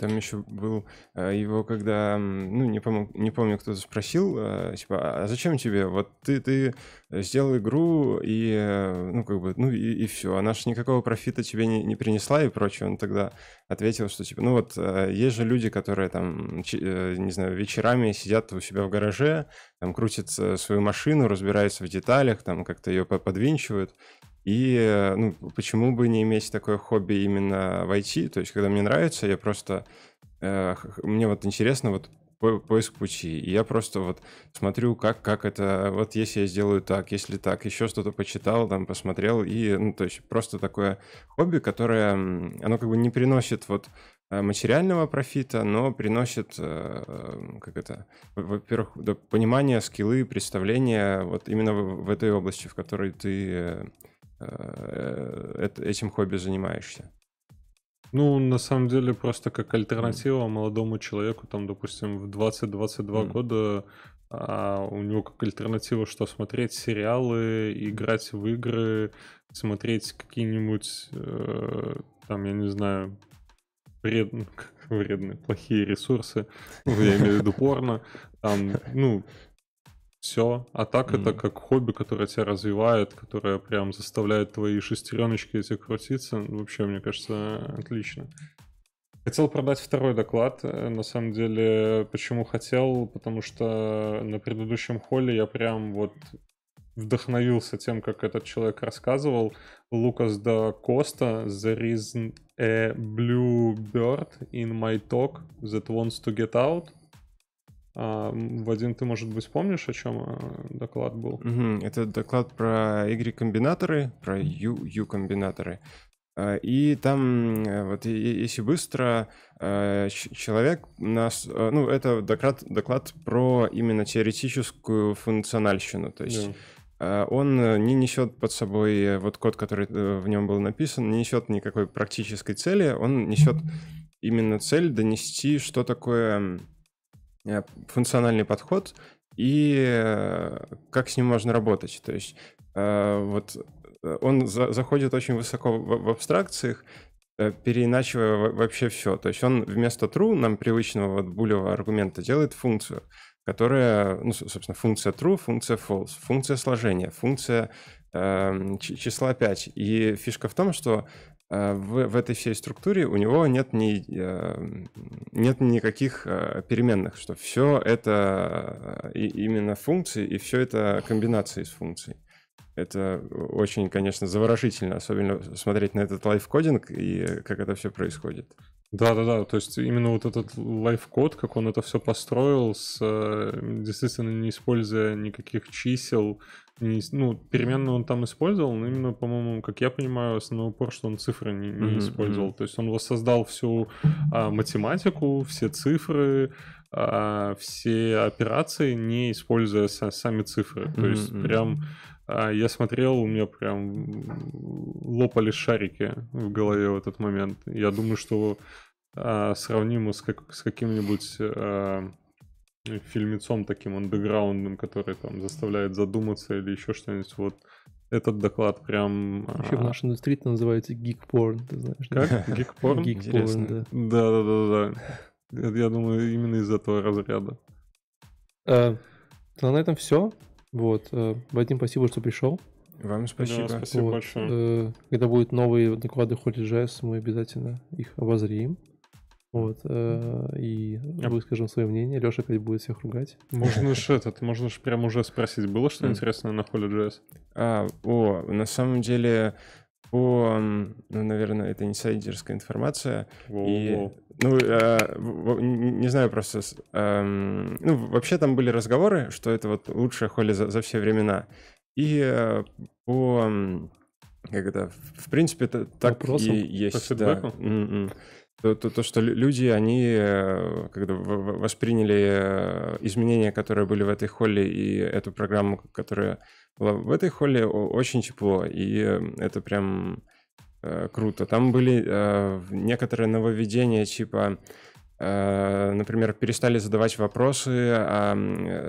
Speaker 3: Там еще был а, его, когда, ну, не, помню, не помню, кто-то спросил, а, типа, а зачем тебе? Вот ты, ты сделал игру, и, э, ну, как бы, ну, и, и все. Она же никакого профита тебе не, не принесла и прочее. Он тогда ответил, что, типа, ну, вот, есть же люди, которые там, э, не знаю, вечерами сидят у себя в гараже, там, крутят э, свою машину, разбираются в деталях, там, как-то ее подвинчивают, и э, ну, почему бы не иметь такое хобби именно в IT? То есть, когда мне нравится, я просто... Э, мне вот интересно вот по поиск пути. И я просто вот смотрю, как, как это... Вот если я сделаю так, если так, еще что-то почитал, там, посмотрел. И, ну, то есть, просто такое хобби, которое... Оно как бы не приносит вот э, материального профита, но приносит, э, как это, во-первых, понимание, скиллы, представления вот именно в, в этой области, в которой ты этим хобби занимаешься?
Speaker 1: Ну, на самом деле, просто как альтернатива молодому человеку, там, допустим, в 20-22 mm. года а у него как альтернатива, что смотреть сериалы, играть в игры, смотреть какие-нибудь, э, там, я не знаю, вред... вредные, плохие ресурсы, ну, я имею в виду порно, там, ну, все. А так mm-hmm. это как хобби, которое тебя развивает, которое прям заставляет твои шестереночки эти крутиться. Вообще, мне кажется, отлично. Хотел продать второй доклад. Э, на самом деле, почему хотел? Потому что на предыдущем холле я прям вот вдохновился тем, как этот человек рассказывал. Лукас да Коста, There is a blue bird in my talk that wants to get out. А, Вадим, ты, может быть, помнишь, о чем э, доклад был?
Speaker 3: Угу, это доклад про Y-комбинаторы, про U-комбинаторы. А, и там, э, вот если быстро, э, человек нас... Ну, это доклад, доклад про именно теоретическую функциональщину. То есть да. он не несет под собой вот код, который в нем был написан, не несет никакой практической цели, он несет именно цель донести, что такое функциональный подход и как с ним можно работать. То есть вот он заходит очень высоко в абстракциях, переиначивая вообще все. То есть он вместо true, нам привычного вот булевого аргумента, делает функцию, которая, ну, собственно, функция true, функция false, функция сложения, функция э, числа 5. И фишка в том, что э, в, в этой всей структуре у него нет, ни, э, нет никаких э, переменных, что все это э, именно функции, и все это комбинации из функций. Это очень, конечно, заворожительно, особенно смотреть на этот лайфкодинг и как это все происходит.
Speaker 1: Да-да-да, то есть именно вот этот лайфкод, как он это все построил, с, э, действительно не используя никаких чисел, не, ну, переменную он там использовал, но именно, по-моему, как я понимаю, основной упор, что он цифры не, не mm-hmm. использовал. То есть он воссоздал всю а, математику, все цифры, а, все операции, не используя са- сами цифры. То mm-hmm. есть прям а я смотрел, у меня прям лопались шарики в голове в этот момент. Я думаю, что а, сравнимо с, как, с каким-нибудь а, фильмецом таким андеграундным, который там заставляет задуматься или еще что-нибудь. Вот этот доклад прям...
Speaker 2: Вообще а... в нашей индустрии это называется geek porn, ты знаешь.
Speaker 1: Как? Geek porn?
Speaker 2: Geek porn, да.
Speaker 1: Да-да-да. Я думаю, именно из этого разряда.
Speaker 2: А, ну, на этом все. Вот. Э, Вадим, спасибо, что пришел.
Speaker 3: Вам спасибо.
Speaker 1: Да, спасибо вот. большое. Э,
Speaker 2: когда будут новые доклады HolyJS, мы обязательно их обозрим. Вот, э, и выскажем свое мнение. Леша опять будет всех ругать.
Speaker 1: Можно же этот, можно же прямо уже спросить, было что интересное на HolyJS?
Speaker 3: А, о, на самом деле, по, ну, наверное, это инсайдерская информация. Воу, и, ну, э, не знаю, просто... Э, ну, вообще там были разговоры, что это вот лучшая холи за, за все времена. И э, по... Как это? В принципе, это так Вопросом? и есть. По да. М-м. То, то, то, что люди, они э, когда восприняли э, изменения, которые были в этой холле, и эту программу, которая была в этой холле, очень тепло. И это прям э, круто. Там были э, некоторые нововведения, типа, э, например, перестали задавать вопросы, а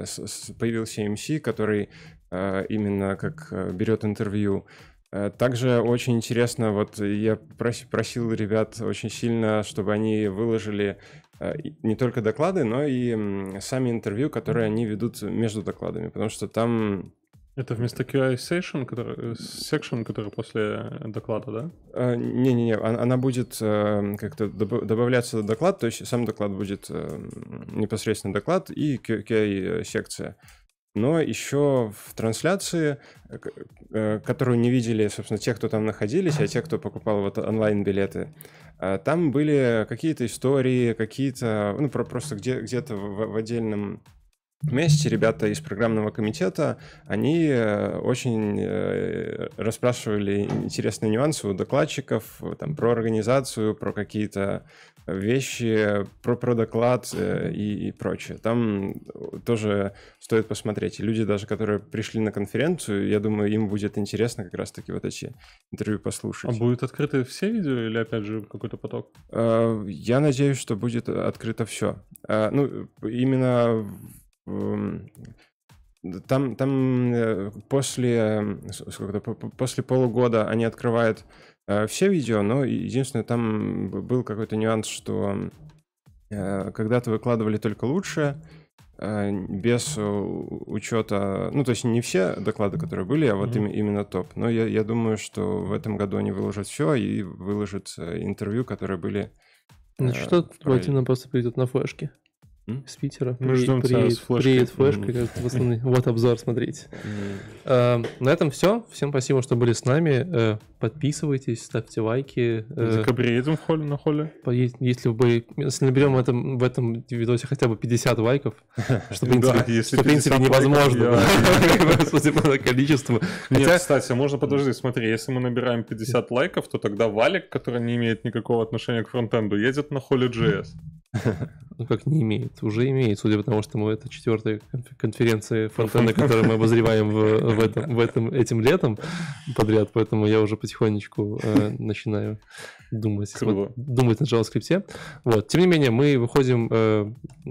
Speaker 3: с, появился MC, который э, именно как э, берет интервью. Э, также очень интересно, вот я просил ребят очень сильно, чтобы они выложили э, не только доклады, но и сами интервью, которые они ведут между докладами, потому что там...
Speaker 1: Это вместо QI session, который, section, который после доклада, да?
Speaker 3: Э, не-не-не, она будет как-то добавляться до доклада, то есть сам доклад будет непосредственно доклад и QI-секция но еще в трансляции, э, э, которую не видели, собственно, те, кто там находились, а те, кто покупал вот онлайн-билеты, э, там были какие-то истории, какие-то, ну, просто где- где-то в, в отдельном Вместе ребята из программного комитета, они э, очень э, расспрашивали интересные нюансы у докладчиков там, про организацию, про какие-то вещи, про, про доклад э, и, и прочее. Там тоже стоит посмотреть. И люди даже, которые пришли на конференцию, я думаю, им будет интересно как раз-таки вот эти интервью послушать.
Speaker 1: А будут открыты все видео или опять же какой-то поток?
Speaker 3: Я надеюсь, что будет открыто все. Ну, именно там, там э, после, после полугода они открывают э, все видео, но единственное, там был какой-то нюанс, что э, когда-то выкладывали только лучшее, без учета, ну, то есть не все доклады, которые были, а вот mm-hmm. именно топ. Но я, я думаю, что в этом году они выложат все и выложат интервью, которые были.
Speaker 2: Ну, что, давайте нам просто придет на флешке. С Питера.
Speaker 1: Мы при, ждем
Speaker 2: при,
Speaker 1: с флешкой. Приедет
Speaker 2: флешка, mm. в основном, вот обзор, смотрите. Mm. А, на этом все. Всем спасибо, что были с нами. Э, подписывайтесь, ставьте лайки.
Speaker 1: Э, в декабре едем в холле, на холле?
Speaker 2: Если, бы, если наберем в этом, в этом видосе хотя бы 50 лайков, что, в принципе, что, в принципе невозможно, судя по количеству.
Speaker 1: Нет, кстати, можно подожди, смотри, если мы набираем 50 лайков, то тогда Валик, который не имеет никакого отношения к фронтенду, едет на холле JS.
Speaker 2: Ну как не имеет? Уже имеет, судя по тому, что мы это четвертая конференция фронтенда, которую мы обозреваем в, в, этом, в этом, этим летом подряд, поэтому я уже потихонечку э, начинаю думать, вот, думать на JavaScript. Вот. Тем не менее, мы выходим э,